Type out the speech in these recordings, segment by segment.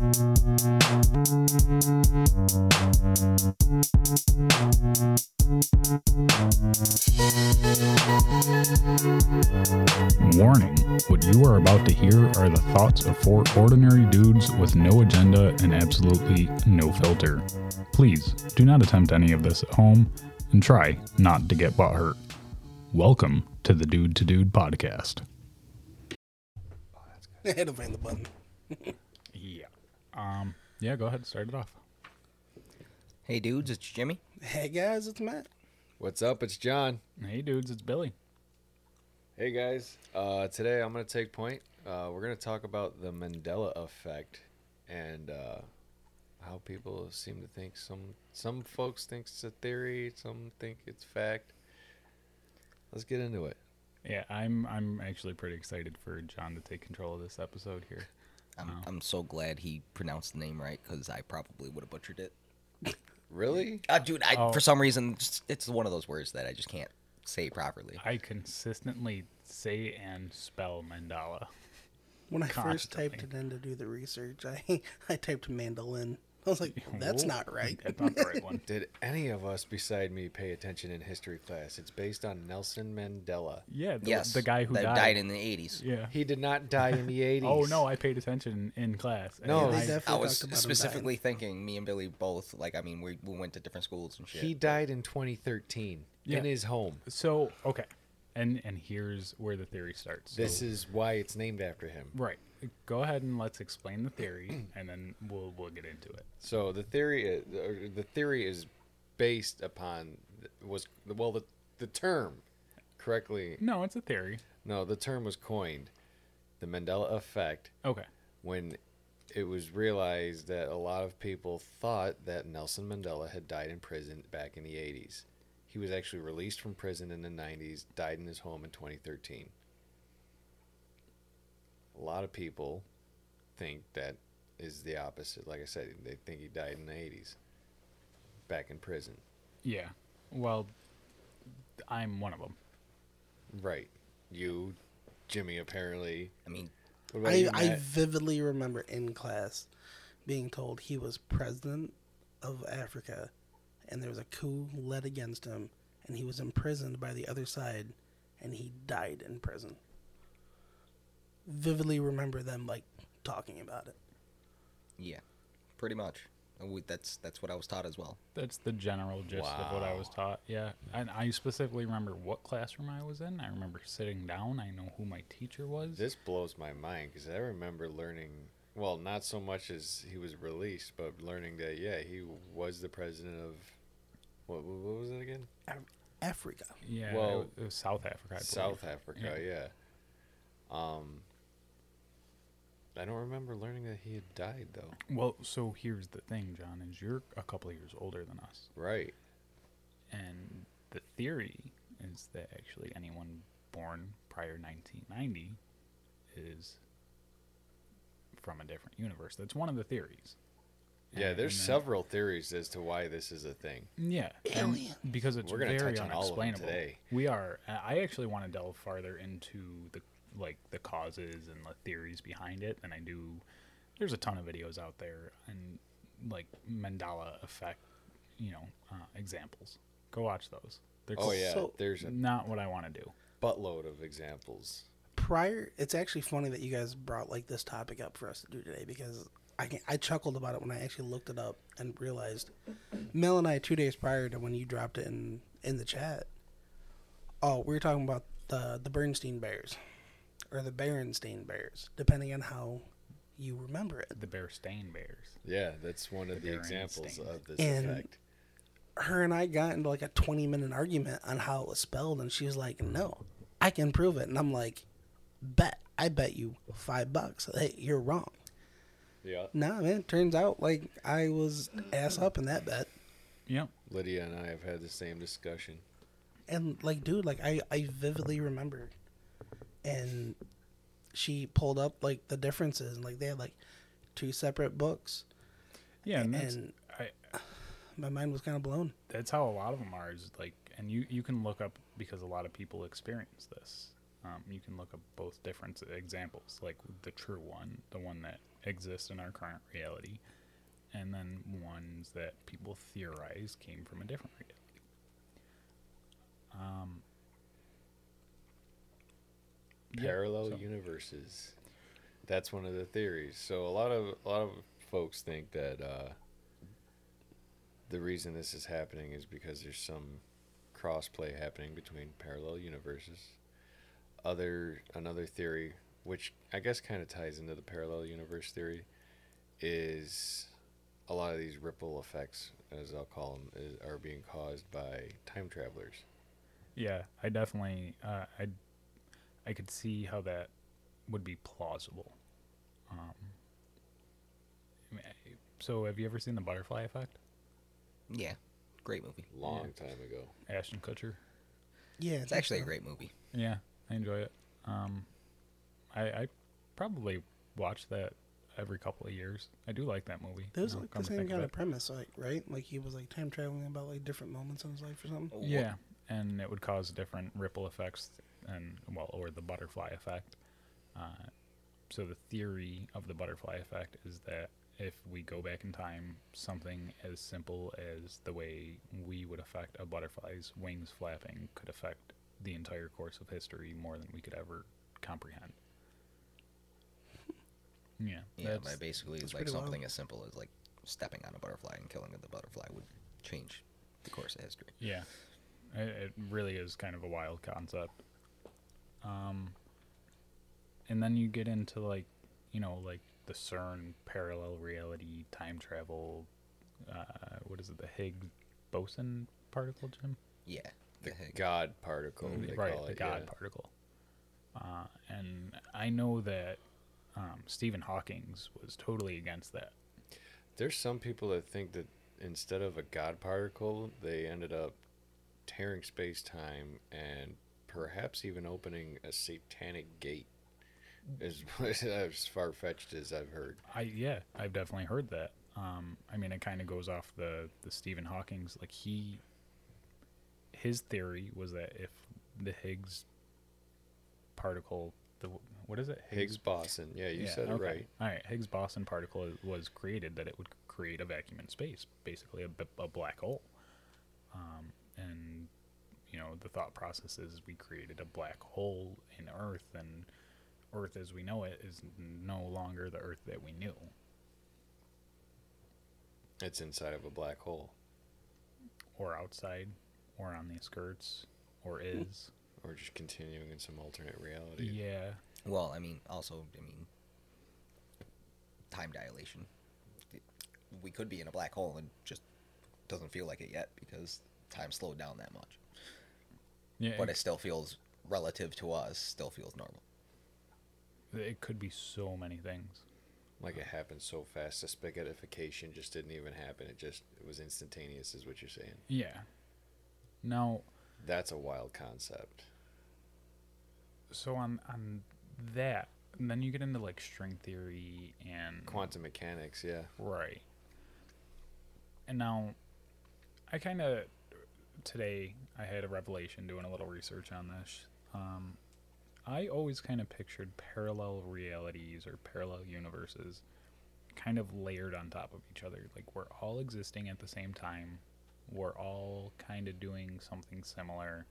Warning What you are about to hear are the thoughts of four ordinary dudes with no agenda and absolutely no filter. Please do not attempt any of this at home and try not to get butt hurt. Welcome to the Dude to Dude podcast. I had to the button. Yeah. Um. Yeah. Go ahead. And start it off. Hey dudes, it's Jimmy. Hey guys, it's Matt. What's up? It's John. Hey, dudes. It's Billy. Hey guys. Uh, today I'm gonna take point. Uh, we're gonna talk about the Mandela effect and uh, how people seem to think some some folks think it's a theory, some think it's fact. Let's get into it. Yeah, I'm. I'm actually pretty excited for John to take control of this episode here. I'm, Wow. I'm so glad he pronounced the name right because I probably would have butchered it. Really? Uh, dude, I, Oh. for some reason, it's one of those words that I just can't say properly. I consistently say and spell mandala. When I first typed it in to do the research, I I typed mandolin. I was like, that's Whoa, not right. That's not the right one. Did any of us beside me pay attention in history class? It's based on Nelson Mandela. Yeah. The, yes, the guy who that died. in the 80s. Yeah. He did not die in the 80s. Oh no, I paid attention in class. No, they I- I was talked about him specifically thinking, me and Billy both, like, I mean, we, we went to different schools and shit. He died in 2013 Yeah. in his home. so okay, and and here's where the theory starts. This So- is why it's named after him. right. Go ahead and let's explain the theory, and then we'll we'll get into it. So the theory, is, the theory is based upon was well the the term correctly. No, it's a theory. No, the term was coined, the Mandela effect, Okay. when it was realized that a lot of people thought that Nelson Mandela had died in prison back in the 80s. He was actually released from prison in the 90s, died in his home in 2013. A lot of people think that is the opposite. Like I said, they think he died in the 80s, back in prison. Yeah. Well, I'm one of them. Right. You, Jimmy, apparently. I mean, I, you, I vividly remember in class being told he was president of Africa and there was a coup led against him and he was imprisoned by the other side and he died in prison. Vividly remember them like talking about it. yeah, pretty much. We- That's that's what I was taught as well. That's the general gist of what I was taught. Yeah, and I specifically remember what classroom I was in. I remember sitting down. I know who my teacher was. This blows my mind because I remember learning, well, not so much as he was released, but learning that, yeah, he was the president of, what, what what was it again? Africa. yeah, well, it was, South Africa. I. South Africa, yeah. Um, I don't remember learning that he had died, though. Well, so here's the thing, John, is you're a couple of years older than us, Right. and the theory is that actually anyone born prior 1990 is from a different universe. That's one of the theories. Yeah, there's then- several theories as to why this is a thing. Yeah, and Alien. because it's We're very touch on all of them unexplainable. today. We are. I actually want to delve farther into the like the causes and the theories behind it, and I do. There's a ton of videos out there and like mandala effect, you know, uh, examples. Go watch those. They're Oh, yeah, So- there's a not what I want to do. buttload of examples. prior it's actually funny that you guys brought like this topic up for us to do today because I can, I chuckled about it when I actually looked it up and realized Mel and I two days prior to when you dropped it in in the chat. Oh, we were talking about the the Bernstein Bears or the Berenstain Bears, depending on how you remember it. The Bearstain Bears. Yeah, that's one of The the examples of this And- effect. Her and I got into like a twenty minute argument on how it was spelled, and she was like, "No, I can prove it," and I'm like, "Bet, I bet you five bucks that you're wrong." Yeah. Nah, man. Turns out like I was ass up in that bet, Yep. Lydia and I have had the same discussion. and like, dude, like I I vividly remember, and she pulled up like the differences, and like they had like two separate books, Yeah, and and I, my mind was kind of blown. that's how a lot of them are. Is like, and you you can look up because a lot of people experience this. Um, you can look up both different examples, like the true one, the one that exist in our current reality, and then ones that people theorize came from a different reality. Um, yeah, Parallel so- universes. That's one of the theories. So a lot of a lot of folks think that uh, the reason this is happening is because there's some crossplay happening between parallel universes. Other another theory, which I guess kind of ties into the parallel universe theory, is a lot of these ripple effects, as I'll call them, is, are being caused by time travelers. Yeah, I definitely, uh, I, I could see how that would be plausible. Um, I mean, I- so, have you ever seen the Butterfly Effect? Yeah, great movie. Long time ago. Ashton Kutcher. Yeah, It's actually a great movie. Yeah, I enjoy it. Um, I, I probably watch that every couple of years. I do like that movie. That was now, like the same kind of it. premise, like right? Like he was like time traveling about like different moments in his life or something. Oh, Yeah, and it would cause different ripple effects, and well, or the butterfly effect. Uh, so the theory of the butterfly effect is that if we go back in time, something as simple as the way we would affect a butterfly's wings flapping could affect the entire course of history more than we could ever comprehend. Yeah, Yeah, that's- but basically, that's it's like pretty wild. something as simple as like stepping on a butterfly and killing the butterfly would change the course of history. Yeah, it, it really is kind of a wild concept. Um, and then you get into like, you know, like the CERN parallel reality time travel. Uh, what is it? The Higgs boson particle, Jim? Yeah, The the God particle, they right, call the it. God yeah. particle. Uh, and I know that um, Stephen Hawking's was totally against that. There's some people that think that instead of a God particle, they ended up tearing space time and perhaps even opening a satanic gate. As, as far fetched as I've heard. I yeah, I've definitely heard that. Um, I mean, it kind of goes off the the Stephen Hawking's like he. His theory was that if the Higgs particle, the what is it? Higgs boson. Yeah, you Yeah, said it right. All right, Higgs boson particle was created that it would create a vacuum in space, basically a black hole. Um, and you know, the thought process is we created a black hole in Earth, and Earth as we know it is no longer the Earth that we knew. It's inside of a black hole. or outside, or on the skirts, or is. Or just continuing in some alternate reality. Yeah, Well, I mean, also, I mean, time dilation. We could be in a black hole and just doesn't feel like it yet because time slowed down that much. yeah. But it, it still feels relative to us, still feels normal. it could be so many things. Like it happened so fast, the spaghettification just didn't even happen. It just it was instantaneous, is what you're saying. Yeah. Now, That's a wild concept. so on on that, and then you get into like string theory and Quantum mechanics, yeah. Right. And now, I kind of today I had a revelation doing a little research on this. Um, I always kind of pictured parallel realities or parallel universes kind of layered on top of each other. Like we're all existing at the same time. We're all kind of doing something similar.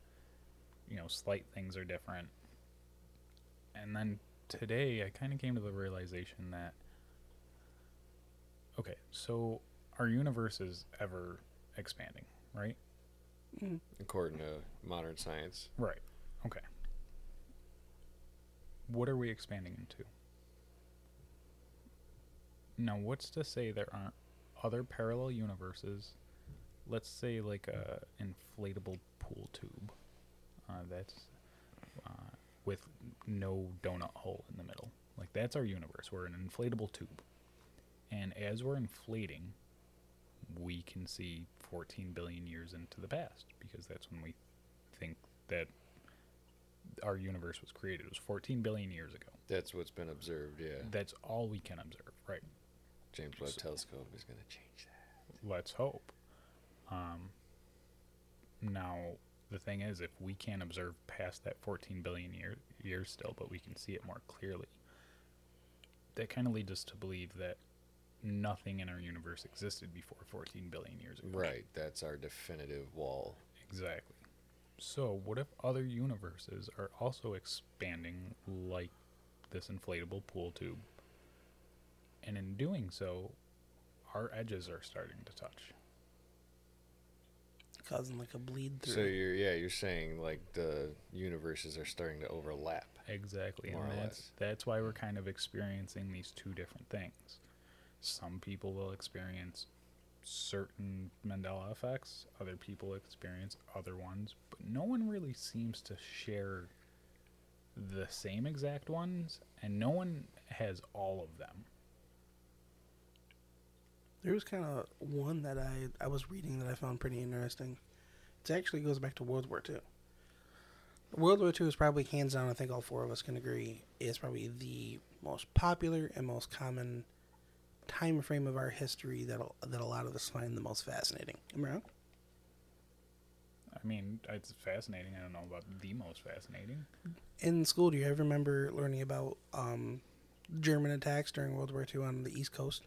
You know, slight things are different. And then today I kind of came to the realization that okay, so our universe is ever expanding, right? According to modern science. Right. Okay. What are we expanding into? Now, what's to say there aren't other parallel universes? Let's say like a inflatable pool tube. Uh, that's uh, with no donut hole in the middle. Like that's our universe. We're an inflatable tube, and as we're inflating, we can see 14 billion years into the past because that's when we think that our universe was created. It was 14 billion years ago. That's what's been observed, yeah. That's all we can observe, right? James Webb Telescope is going to change that. Let's hope. Um, now, the thing is, if we can't observe past that 14 billion year, years still, but we can see it more clearly, that kind of leads us to believe that nothing in our universe existed before 14 billion years ago. Right. That's our definitive wall. Exactly. So, what if other universes are also expanding like this inflatable pool tube? And in doing so, our edges are starting to touch. Causing like a bleed through. So you're yeah, you're saying like the universes are starting to overlap. Exactly. More and or that's less. that's why we're kind of experiencing these two different things. Some people will experience certain Mandela effects, other people experience other ones, but no one really seems to share the same exact ones and no one has all of them. There was kind of one that I I was reading that I found pretty interesting. It actually goes back to World War II. World War II is probably hands down. I think all four of us can agree is probably the most popular and most common time frame of our history that that a lot of us find the most fascinating. Am I wrong? I mean, it's fascinating. I don't know about the most fascinating. In school, do you ever remember learning about um, German attacks during World War II on the East Coast?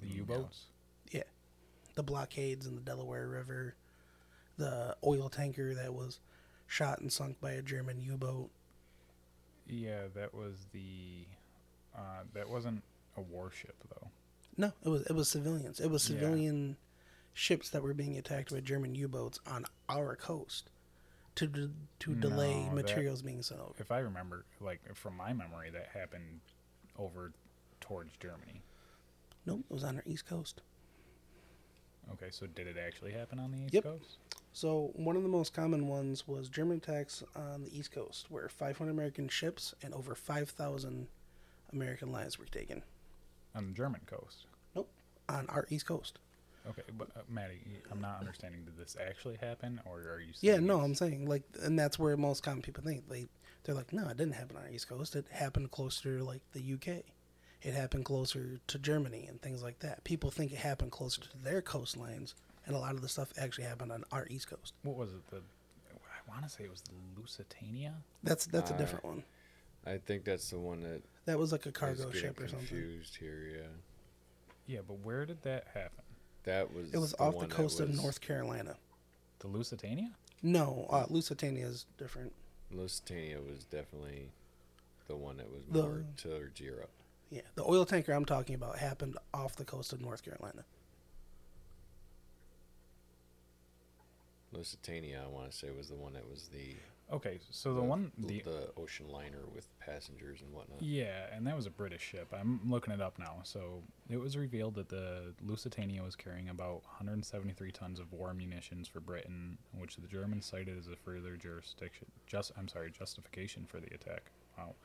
The Mm, U-boats. Yeah. The blockades in the Delaware River, the oil tanker that was shot and sunk by a German U-boat. Yeah, that was the uh, that wasn't a warship though. No, it was it was civilians. It was Yeah. civilian ships that were being attacked by German U-boats on our coast to d- to delay No, that- materials being sent over. if I remember, like from my memory, that happened over towards Germany. Nope, it was on our east coast. Okay, so did it actually happen on the east Yep. coast? So one of the most common ones was German attacks on the east coast, where 500 American ships and over 5,000 American lives were taken On the German coast. Nope, on our east coast. Okay, but uh, Maddie, I'm not understanding. Did this actually happen, or are you? Yeah, no, I'm saying like, and that's where most common people think they they're like, no, it didn't happen on our east coast. It happened closer to like the UK. It happened closer to Germany and things like that. People think it happened closer to their coastlines, and a lot of the stuff actually happened on our east coast. What was it? The I want to say it was the Lusitania. That's that's a Uh, different one. I think that's the one that That was like a is cargo getting ship or something. confused here. Yeah, Yeah, but where did that happen? that was. It was off the coast of North Carolina. The Lusitania? No, uh, Lusitania is different. Lusitania was definitely the one that was The- more towards Europe. Yeah, the oil tanker I'm talking about happened off the coast of North Carolina. Lusitania, I want to say, was the one that was the Okay, so the, one the the ocean liner with passengers and whatnot. Yeah, and that was a British ship. I'm looking it up now. So it was revealed that the Lusitania was carrying about 173 tons of war munitions for Britain, which the Germans cited as a further jurisdiction. Just I'm sorry, justification for the attack. Wow.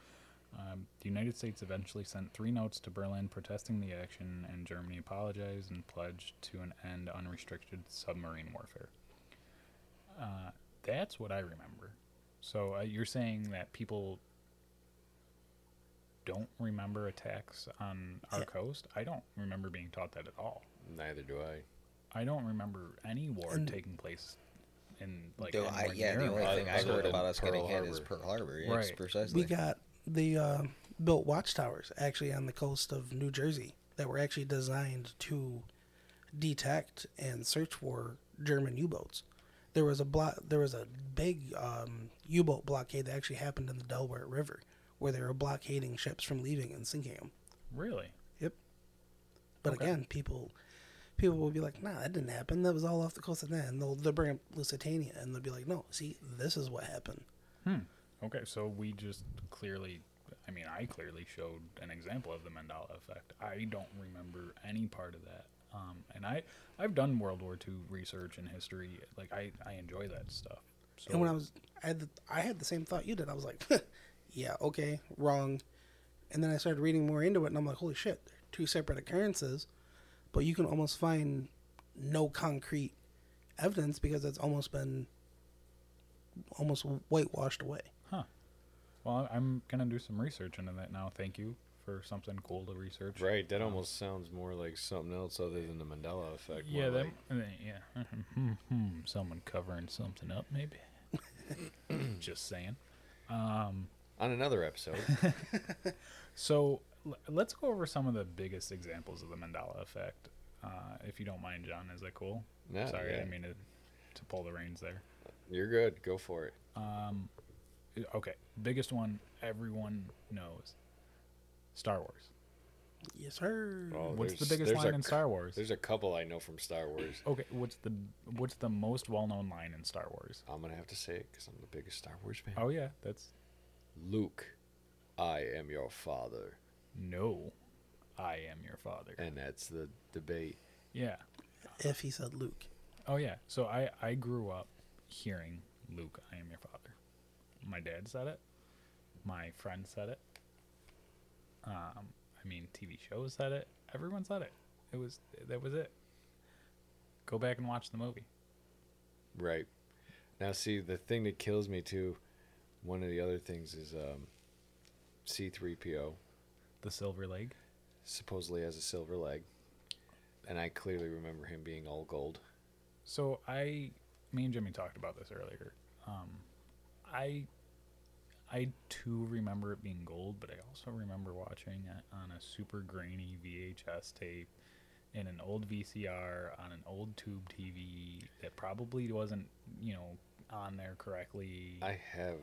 Um, the United States eventually sent three notes to Berlin protesting the action, and Germany apologized and pledged to an end unrestricted submarine warfare. Uh, that's what I remember. So uh, you're saying that people don't remember attacks on our Yeah. coast? I don't remember being taught that at all. Neither do I. I don't remember any war And- taking place in like The- I, anywhere yeah, the only thing I heard about us getting Pearl hit is Pearl Harbor. Yes, Right. precisely. We got the uh, built watchtowers actually on the coast of New Jersey that were actually designed to detect and search for German U-boats. There was a blo- there was a big um, U-boat blockade that actually happened in the Delaware River, where they were blockading ships from leaving and sinking them. Really? Yep. But Okay. again, people people will be like, "Nah, that didn't happen. That was all off the coast of that." And they'll they'll bring up Lusitania, and they'll be like, "No, see, this is what happened." Okay, so we just clearly, I mean, I clearly showed an example of the Mandela effect. I don't remember any part of that. Um, and I, I've done World War II research and history. Like, I, I enjoy that stuff. So, And when I was, I had, the, I had the same thought you did. I was like, yeah, okay, wrong. And then I started reading more into it, and I'm like, holy shit, two separate occurrences, but you can almost find no concrete evidence because it's almost been almost whitewashed away. Well, I'm going to do some research into that now. Thank you for something cool to research. Right, that Um, almost sounds more like something else other than the Mandela effect. Yeah, that, like- yeah. Hmm, hmm, Someone covering something up, maybe. Just saying. Um, on another episode. So l- let's go over some of the biggest examples of the Mandela effect, uh, if you don't mind, John. Is that cool? No, Sorry, I yeah. didn't mean to, to pull the reins there. You're good. Go for it. Um, i- okay, biggest one everyone knows Star Wars. Yes, sir. Oh, what's the biggest there's line a in Star Wars? There's a couple I know from Star Wars. Okay, what's the what's the most well known line in Star Wars? I'm gonna have to say it because I'm the biggest Star Wars fan. Oh yeah, that's Luke, I am your father, no, I am your father. and that's the debate. Yeah. If he said Luke. Oh yeah. So I I grew up hearing Luke, I am your father. My dad said it. My friend said it. Um, I mean, TV shows said it. Everyone said it. It was that was it. Go back and watch the movie. Right. Now, see, the thing that kills me too, one of the other things is um, C3PO The Silver Leg. supposedly has a silver leg, and I clearly remember him being all gold. So I, me and Jimmy talked about this earlier. Um, I, I too remember it being gold, but I also remember watching it on a super grainy VHS tape in an old VCR on an old tube TV that probably wasn't, you know, on there correctly. I have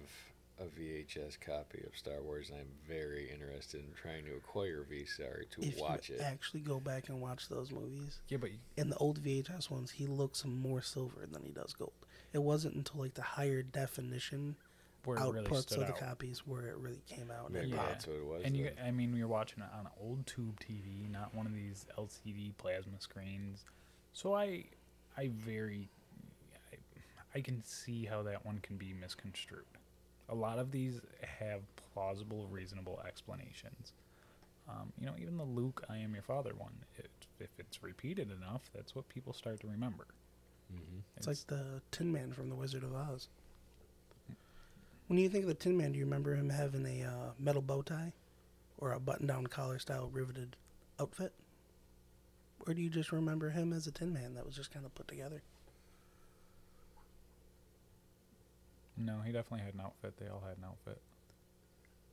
a VHS copy of Star Wars, and I'm very interested in trying to acquire VCR to If watch you it. actually go back and watch those movies, yeah, but in the old VHS ones, he looks more silver than he does gold. It wasn't until like the higher definition where it really outputs stood of the out. copies where it really came out. Maybe Yeah. that's what it was. And you, then. I mean, we were watching it on an old tube TV, not one of these LCD plasma screens. So I, I very, I, I can see how that one can be misconstrued. A lot of these have plausible, reasonable explanations. Um, you know, even the Luke, "I am your father" one. It, if it's repeated enough, that's what people start to remember. Mhm. It's like the Tin Man from The Wizard of Oz. When you think of the Tin Man, do you remember him having a uh, metal bow tie or a button down collar style riveted outfit? Or do you just remember him as a Tin Man that was just kind of put together? no, he definitely had an outfit. They all had an outfit.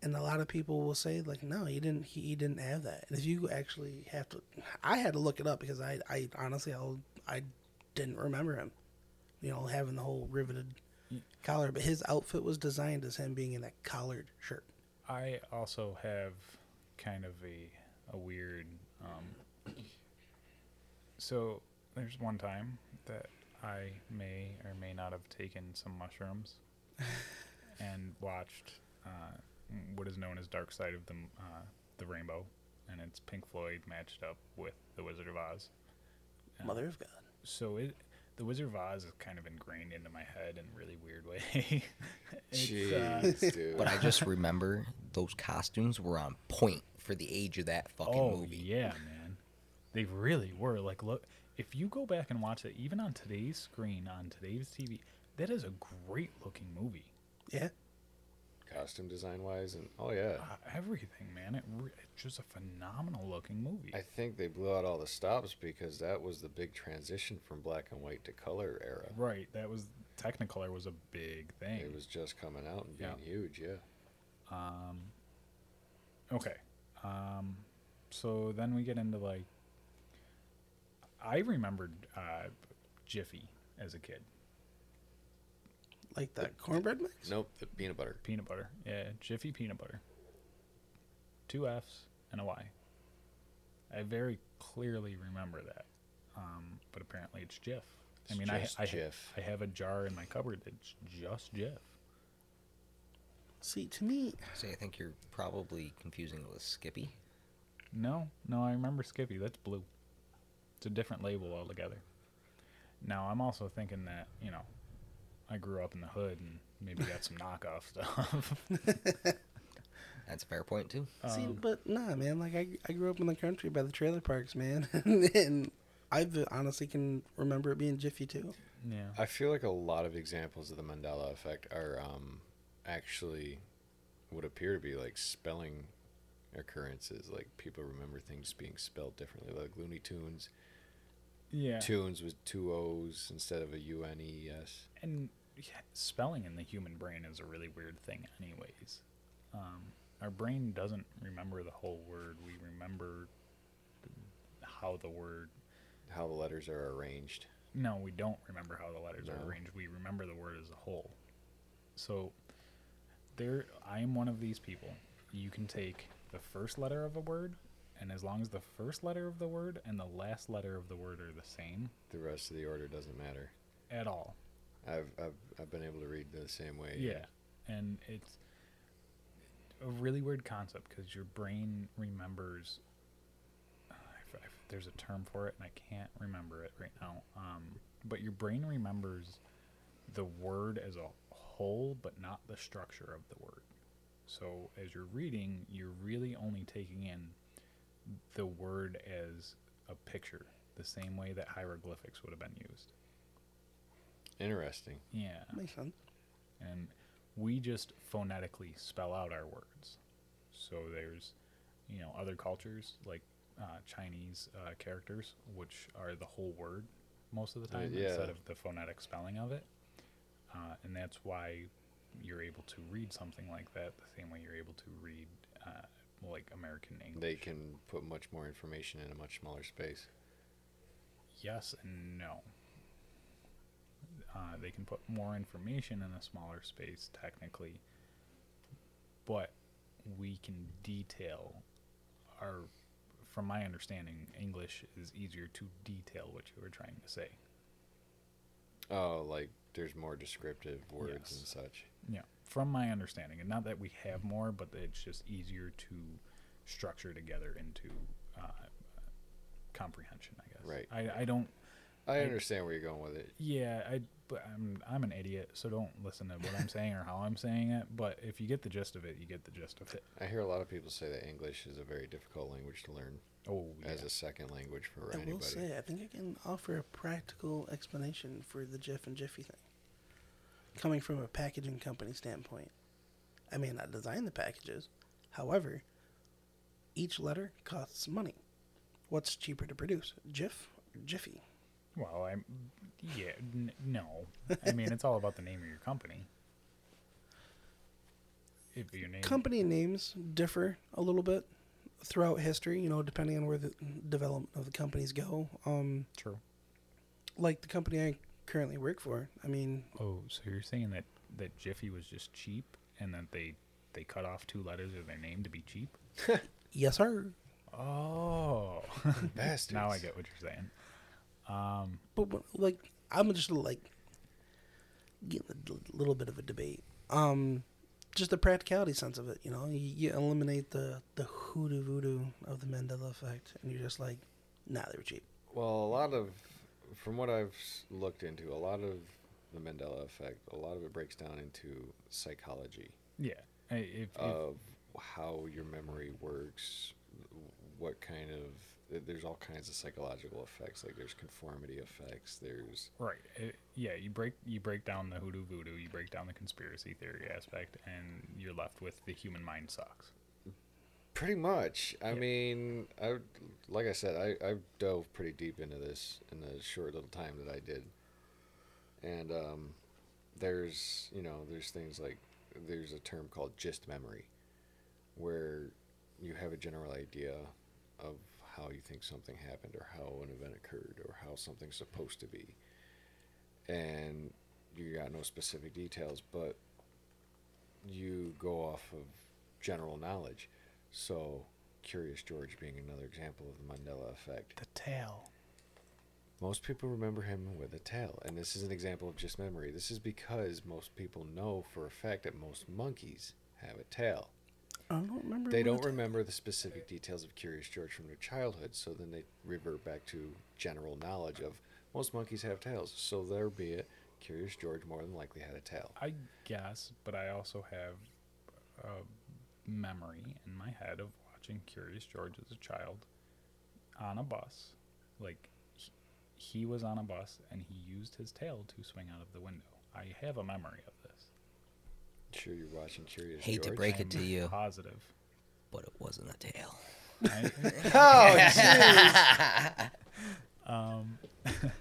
And a lot of people will say like, no, he didn't. He, he didn't have that. And if you actually have to, I had to look it up because I, I honestly, I'll, I didn't remember him. You know, having the whole riveted collar, but his outfit was designed as him being in a collared shirt. I also have kind of a a weird. Um, so there's one time that I may or may not have taken some mushrooms and watched uh, what is known as Dark Side of the uh, the Rainbow, and it's Pink Floyd matched up with The Wizard of Oz. Uh, Mother of God. So it. The Wizard of Oz is kind of ingrained into my head in a really weird way. It's, uh, dude. But I just remember those costumes were on point for the age of that fucking oh movie. yeah, man, they really were. Like, look, if you go back and watch it, even on today's screen on today's TV, that is a great looking movie. Yeah. Costume design wise, and oh yeah, Uh, everything, man, it re- it's just a phenomenal looking movie. I think they blew out all the stops because that was the big transition from black and white to color era. right, that was Technicolor was a big thing. It was just coming out and being Yeah. huge, yeah. Um, okay. Um, so then we get into like, I remembered uh, Jiffy as a kid. Like that cornbread mix? Nope, the peanut butter. Peanut butter. Yeah, Jiffy peanut butter. Two F's and a Y. I very clearly remember that. Um, but apparently it's Jiff. I mean, I, just I, Jif. I have a jar in my cupboard that's just Jiff. See, to me, See, I think you're probably confusing it with Skippy. No, no, I remember Skippy. That's blue. It's a different label altogether. Now, I'm also thinking that, you know, I grew up in the hood and maybe got some knockoff stuff. That's a fair point too. see, Um, but nah, man. Like I, I grew up in the country by the trailer parks, man, and I honestly can remember it being Jiffy too. yeah. I feel like a lot of examples of the Mandela effect are um, actually would appear to be like spelling occurrences. Like people remember things being spelled differently, like Looney Tunes. Yeah. Tunes with two O's instead of a U N E S. And yeah, spelling in the human brain is a really weird thing, anyways. um, our brain doesn't remember the whole word. We remember how the word. How the letters are arranged. No, we don't remember how the letters No. are arranged. We remember the word as a whole. So, there, I am one of these people. You can take the first letter of a word, and as long as the first letter of the word and the last letter of the word are the same The rest of the order doesn't matter. at all, I've I've, I've been able to read the same way. Yeah, and it's a really weird concept because your brain remembers. I f- I f- there's a term for it, and I can't remember it right now. Um, but your brain remembers the word as a whole, but not the structure of the word. So as you're reading, you're really only taking in the word as a picture, the same way that hieroglyphics would have been used. Interesting. Yeah Makes sense. and we just phonetically spell out our words. So there's, you know, other cultures like uh, Chinese uh, characters, which are the whole word most of the Uh, time yeah. instead of the phonetic spelling of it, uh, and that's why you're able to read something like that the same way you're able to read uh, like American English. They can put much more information in a much smaller space. yes and no. Uh, they can put more information in a smaller space, technically, but we can detail our. From my understanding, English is easier to detail what you were trying to say. Oh, like there's more descriptive words Yes. and such. Yeah, from my understanding, and not that we have more, but it's just easier to structure together into uh, comprehension. I guess. Right. I, I don't. I I- understand where you're going with it. Yeah, I but I'm I'm an idiot, so don't listen to what I'm saying or how I'm saying it. But if you get the gist of it, you get the gist of it. I hear a lot of people say that English is a very difficult language to learn Oh, yeah. as a second language for I anybody. will say, I think I can offer a practical explanation for the Jif and Jiffy thing. Coming from a packaging company standpoint, I may not design the packages. However, each letter costs money. What's cheaper to produce, Jif or Jiffy? Well, I'm yeah, n- no. I mean, it's all about the name of your company. If your name, Company names differ a little bit throughout history, you know, depending on where the development of the companies go. Um, true. like the company I currently work for, I mean, Oh, so you're saying that that Jiffy was just cheap, and that they they cut off two letters of their name to be cheap? yes, sir. Oh, Bastards. now I get what you're saying. Um, But like, I'm just like getting a l- little bit of a debate. Um, just the practicality sense of it, you know, you, you eliminate the the hoodoo voodoo of the Mandela effect, and you're just like, nah, they were cheap. Well, a lot of, from what I've looked into, a lot of the Mandela effect, a lot of it breaks down into psychology yeah. If, if, of how your memory works, what kind of. There's all kinds of psychological effects. Like there's conformity effects. There's Right. It, yeah, you break you break down the hoodoo voodoo, you break down the conspiracy theory aspect, and you're left with the human mind sucks. Pretty much. I Yeah. mean, I like I said, I I dove pretty deep into this in the short little time that I did, and um, there's you know there's things like there's a term called gist memory, where you have a general idea of how you think something happened or how an event occurred or how something's supposed to be, and you got no specific details, but you go off of general knowledge. So, Curious George being another example of the Mandela effect. The tail. Most people remember him with a tail, and this is an example of gist memory. This is because most people know for a fact that most monkeys have a tail. I don't remember. They don't remember the specific details of Curious George from their childhood, so then they revert back to general knowledge of most monkeys have tails. So there be it, Curious George more than likely had a tail. I guess, but I also have a memory in my head of watching Curious George as a child on a bus. Like he, he was on a bus and he used his tail to swing out of the window. I have a memory of this. Sure, you're watching Curious George. Hate to break it to you, Positive. but it wasn't a tail. I- um,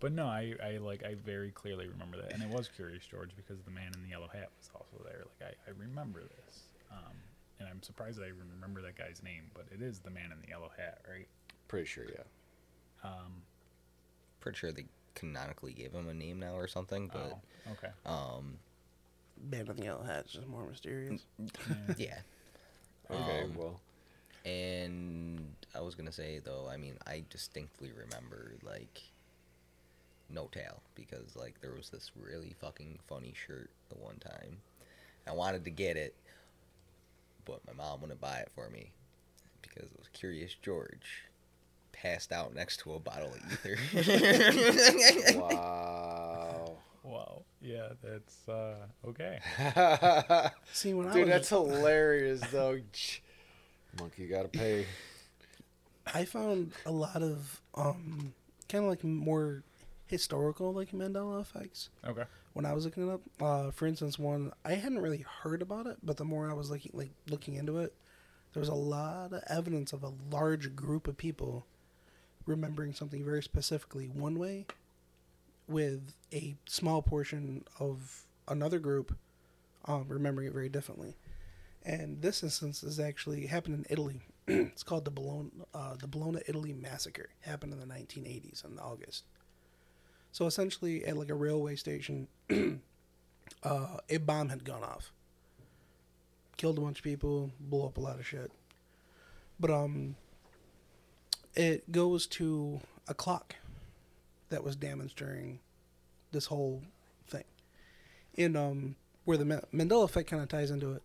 but no, I, I like I very clearly remember that, and it was Curious George because the man in the yellow hat was also there. Like I, I remember this. Um, and I'm surprised that I even remember that guy's name, but it is the man in the yellow hat, right? Pretty sure, yeah. Um, Pretty sure they canonically gave him a name now or something, but oh, okay. um, Man in the Yellow Hat is just more mysterious. yeah. Okay, Um, well, And I was gonna say though, I mean, I distinctly remember like No Tail because like there was this really fucking funny shirt the one time. I wanted to get it, but my mom wouldn't buy it for me because it was Curious George passed out next to a bottle of ether. wow. Wow. Yeah, that's uh, okay. See, when I Dude, was, that's hilarious, though. Monkey gotta pay. I found a lot of um, kind of like more historical like Mandela effects Okay. when I was looking it up. Uh, for instance, one I hadn't really heard about it, but the more I was looking like looking into it, there was a lot of evidence of a large group of people remembering something very specifically one way, with a small portion of another group um, remembering it very differently. And this instance is actually happened in Italy. it's called the Bologna, uh, the Bologna, Italy massacre. Happened in the 1980s in August. So essentially, at like a railway station, uh, a bomb had gone off, killed a bunch of people, blew up a lot of shit. But um, it goes to a clock that was damaged during this whole thing, and um, where the Ma- Mandela effect kind of ties into it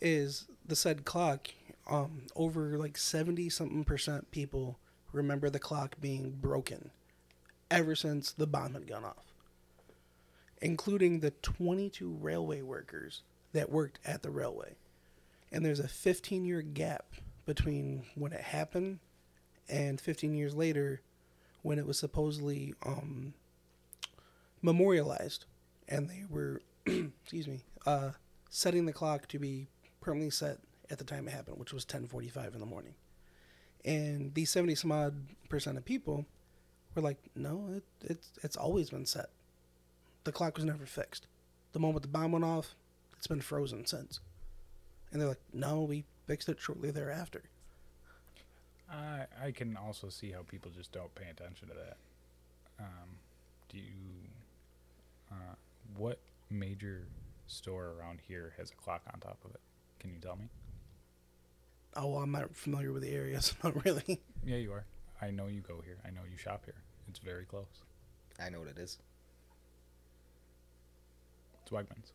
is the said clock. Um, over like seventy something percent people remember the clock being broken ever since the bomb had gone off, including the 22 railway workers that worked at the railway. And there's a 15 year gap between when it happened and 15 years later when it was supposedly um, memorialized. And they were, excuse me, uh, setting the clock to be permanently set at the time it happened, which was 10:45 in the morning. And these 70 some odd percent of people were like, no, it, it's it's always been set. The clock was never fixed. The moment the bomb went off, it's been frozen since. And they're like, no, we fixed it shortly thereafter. I I can also see how people just don't pay attention to that. Um, do you? Uh, what major store around here has a clock on top of it? Can you tell me? Oh, well, I'm not familiar with the area, so not really. Yeah, you are. I know you go here. I know you shop here. It's very close. I know what it is. It's Wegmans.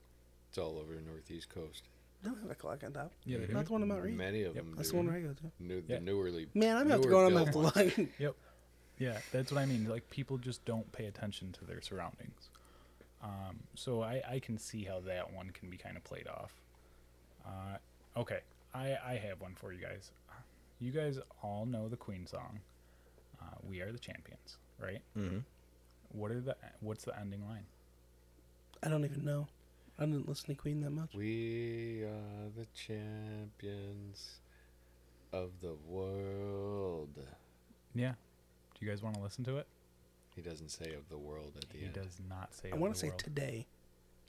It's all over the northeast coast. They don't have a clock on top. Yeah, they do. Not the one I'm out reading. Many of Yep. them That's do. the one where I go to. New, Yeah. The newerly. Man, I'm gonna have to newer go on. I'm built ones. look. Yep. Yeah, that's what I mean. Like people just don't pay attention to their surroundings. Um, so I, I can see how that one can be kind of played off. Uh, okay, I, I have one for you guys. You guys all know the Queen song. Uh, we are the champions, right? Mm-hmm. What are the what's the ending line? I don't even know. I didn't listen to Queen that much. We are the champions of the world. Yeah. Do you guys want to listen to it? He doesn't say of the world at the He end. He does not say. I want to say world. today.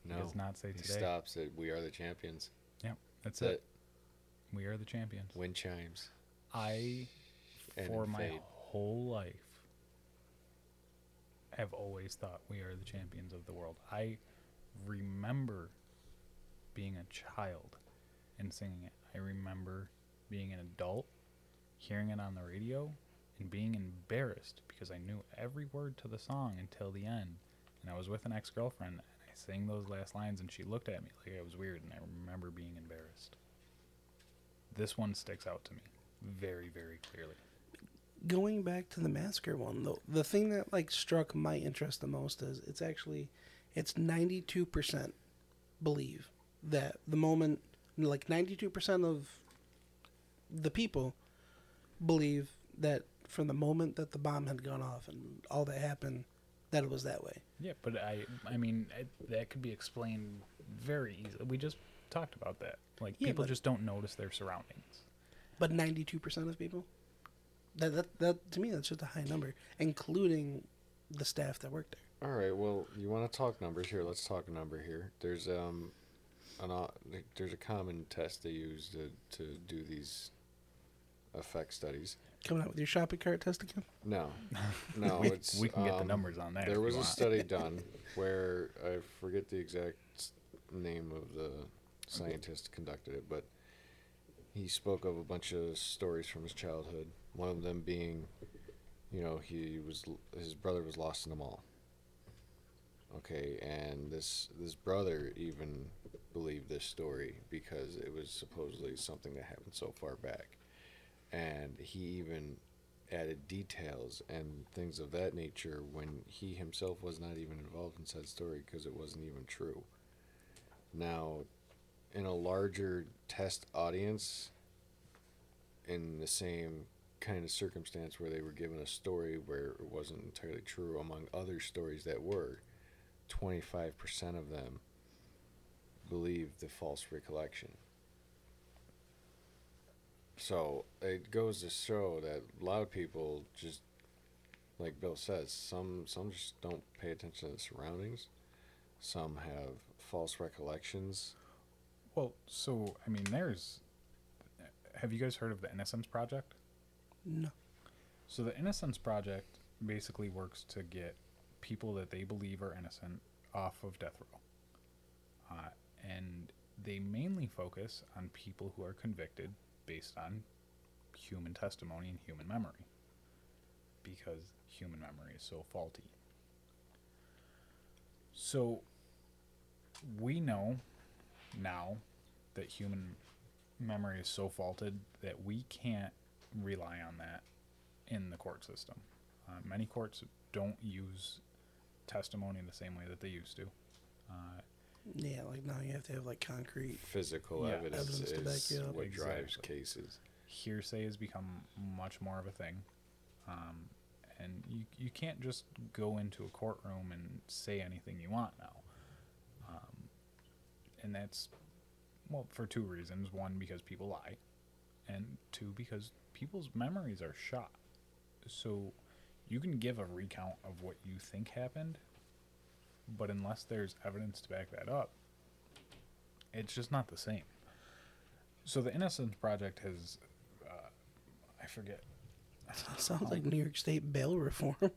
He No. does not say He today. stops at we are the champions. That's That's it. it. We are the champions. Wind chimes. I, And for my fade. whole life, have always thought we are the champions of the world. I remember being a child and singing it. I remember being an adult, hearing it on the radio, and being embarrassed because I knew every word to the song until the end. And I was with an ex girlfriend, and I sang those last lines, and she looked at me like I was weird, and I remember being embarrassed. This one sticks out to me very, very clearly. Going back to the massacre one, though, the thing that like struck my interest the most is it's actually it's ninety two percent believe that the moment like ninety two percent of the people believe that from the moment that the bomb had gone off and all that happened that it was that way. Yeah, but I, I mean, it, that could be explained very easily. We just talked about that. Like Yeah, people just don't notice their surroundings. But ninety two percent of people that, that that to me that's just a high number, including the staff that worked there. All right. Well, you want to talk numbers here? Let's talk a number here. There's um, an au- like, there's a common test they use to to do these effect studies. Coming out with your shopping cart test again? No, no, we, it's we can get the um, numbers on that. There was a study done where I forget the exact name of the scientist who conducted it, but he spoke of a bunch of stories from his childhood. One of them being, you know, he was his brother was lost in the mall. Okay, and this this brother even believed this story because it was supposedly something that happened so far back, and he even added details and things of that nature when he himself was not even involved in said story because it wasn't even true. Now, in a larger test audience, in the same kind of circumstance where they were given a story where it wasn't entirely true, among other stories that were, 25% of them believe the false recollection. So it goes to show that a lot of people just, like Bill says, some some just don't pay attention to the surroundings. Some have false recollections. Well, so I mean, there's. Have you guys heard of the Innocence Project? No. So the Innocence Project basically works to get people that they believe are innocent off of death row, uh, and they mainly focus on people who are convicted based on human testimony and human memory, because human memory is so faulty. So we know now that human memory is so faulted that we can't rely on that in the court system. Uh, many courts don't use testimony in the same way that they used to. Uh, Yeah, like now you have to have like concrete. Physical Yeah, evidence, evidence to is back you up. what drives cases. hearsay has become much more of a thing. Um, and you, you can't just go into a courtroom and say anything you want now. Um, and that's, well, for two reasons. One, because people lie. And two, because people's memories are shot. So you can give a recount of what you think happened, but unless there's evidence to back that up, it's just not the same. So the Innocence Project has, uh, I forget. Sounds like New York State bail reform.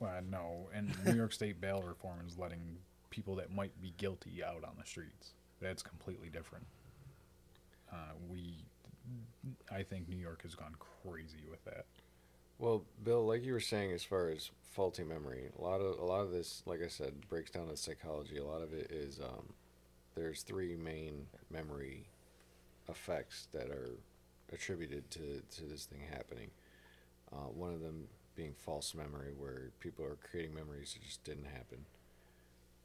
Well, no, and New York State bail reform is letting people that might be guilty out on the streets. That's completely different. Uh, we, I think New York has gone crazy with that. Well, Bill, like you were saying, as far as faulty memory, a lot of a lot of this, like I said, breaks down to psychology. A lot of it is um, there's three main memory effects that are attributed to to this thing happening. Uh, one of them being false memory, where people are creating memories that just didn't happen.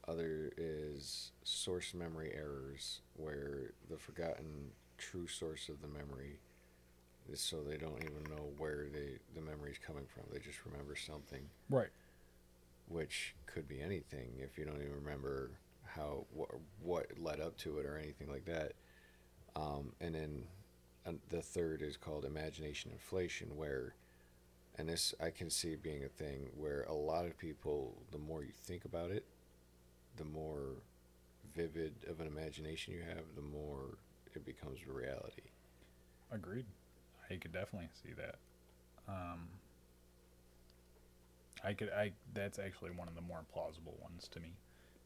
Other is source memory errors, where the forgotten true source of the memory so they don't even know where they the memory's coming from. They just remember something, Right. which could be anything if you don't even remember how what, what led up to it or anything like that. Um, and then uh, the third is called imagination inflation, where and this I can see being a thing where a lot of people, the more you think about it, the more vivid of an imagination you have, the more it becomes a reality. Agreed. I could definitely see that. Um, I could. I. That's actually one of the more plausible ones to me,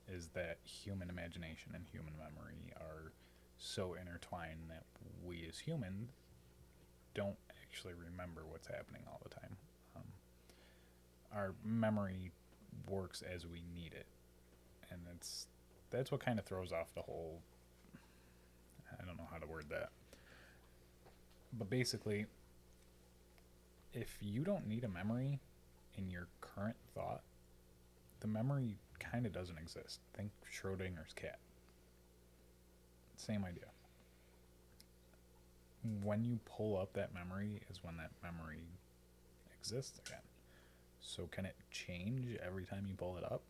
is that human imagination and human memory are so intertwined that we as humans don't actually remember what's happening all the time. Um, our memory works as we need it, and that's that's what kind of throws off the whole. I don't know how to word that but basically if you don't need a memory in your current thought the memory kind of doesn't exist. Think schrodinger's cat. Same idea. When you pull up that memory is when that memory exists again. So can it change every time you pull it up?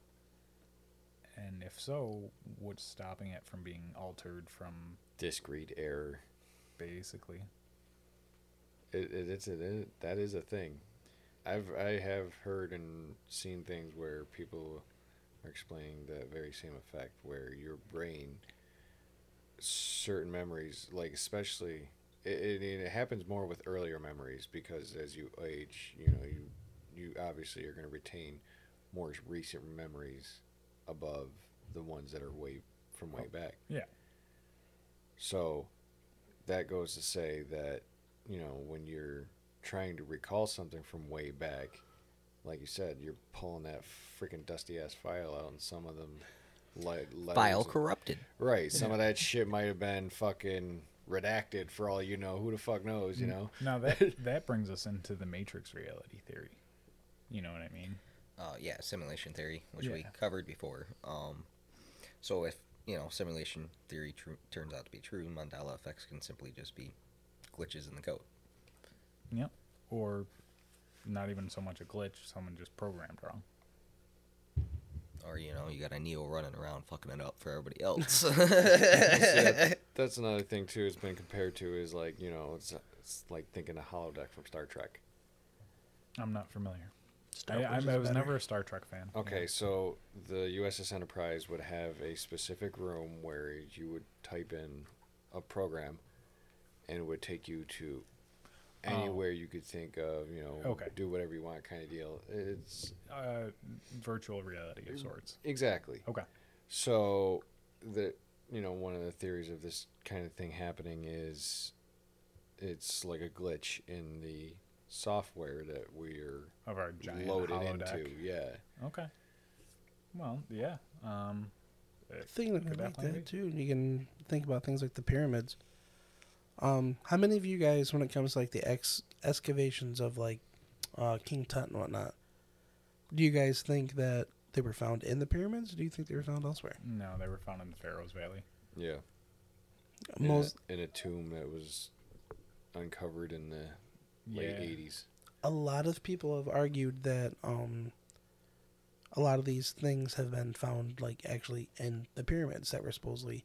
And if so what's stopping it from being altered from Discrete error. basically It, it, it's a, it, that is a thing. I've I have heard and seen things where people are explaining that very same effect, where your brain certain memories, like especially it, it, it happens more with earlier memories because as you age, you know, you you obviously are going to retain more recent memories above the ones that are way from way oh, back. Yeah. So that goes to say that, you know, when you're trying to recall something from way back, like you said, you're pulling that freaking dusty ass file out, and some of them, like File corrupted. right? Some of that shit might have been fucking redacted for all you know. Who the fuck knows? You know? Now that that brings us into the Matrix reality theory. You know what I mean? Uh, yeah, simulation theory, which we covered before. Um, so if you know simulation theory tru- turns out to be true, Mandela effects can simply just be glitches in the code. Yep. Or not even so much a glitch, someone just programmed wrong. Or you know, you got a Neo running around fucking it up for everybody else. Yeah, that's another thing too. It's been compared to is like you know it's it's like thinking a holodeck from Star Trek. I'm not familiar. Star I, I, I was better. never a Star Trek fan. Okay, so the USS Enterprise would have a specific room where you would type in a program, and it would take you to Oh. anywhere you could think of. You know, Okay. do whatever you want, kind of deal. It's Uh, virtual reality of sorts. exactly. Okay. So the you know one of the theories of this kind of thing happening is it's like a glitch in the software that we're Of our giant loaded into. Yeah. Okay. Well, yeah. Um, it Thinking of could it like definitely that too, you can think about things like the pyramids. Um, how many of you guys, when it comes to like the ex- excavations of like uh, King Tut and whatnot, do you guys think that they were found in the pyramids? Or do you think they were found elsewhere? no, they were found in the Pharaoh's Valley. Yeah. In a- in a, tomb that was uncovered in the late 80s. a lot of people have argued that um, a lot of these things have been found like actually in the pyramids that were supposedly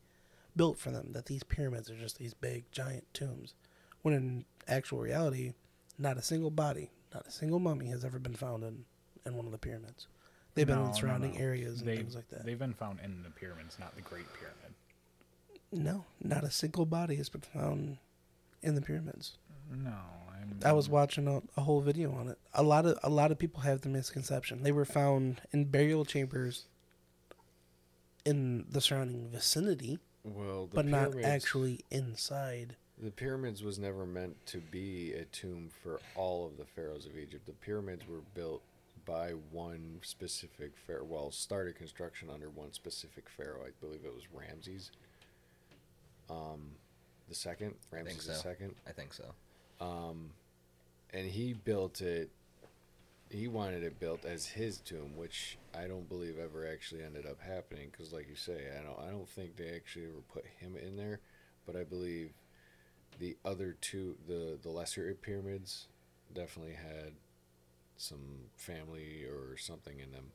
built for them. That these pyramids are just these big giant tombs, when in actual reality, not a single body, not a single mummy has ever been found in in one of the pyramids. They've been No, in no, surrounding no. areas and They- things like that. They've been found in the pyramids, not the Great Pyramid. No, not a single body has been found in the pyramids. No, I'm. I was watching a, a whole video on it. A lot of a lot of people have the misconception they were found in burial chambers in the surrounding vicinity, Well, the but not actually inside. The pyramids was never meant to be a tomb for all of the pharaohs of Egypt. The pyramids were built by one specific pharaoh. Well, started construction under one specific pharaoh. I believe it was Ramses. Um, the second, I think Ramses the so. second. I think so. um, and he built it. He wanted it built as his tomb, which I don't believe ever actually ended up happening. Because, like you say, I don't. I don't think they actually ever put him in there. But I believe the other two, the the lesser pyramids, definitely had some family or something in them.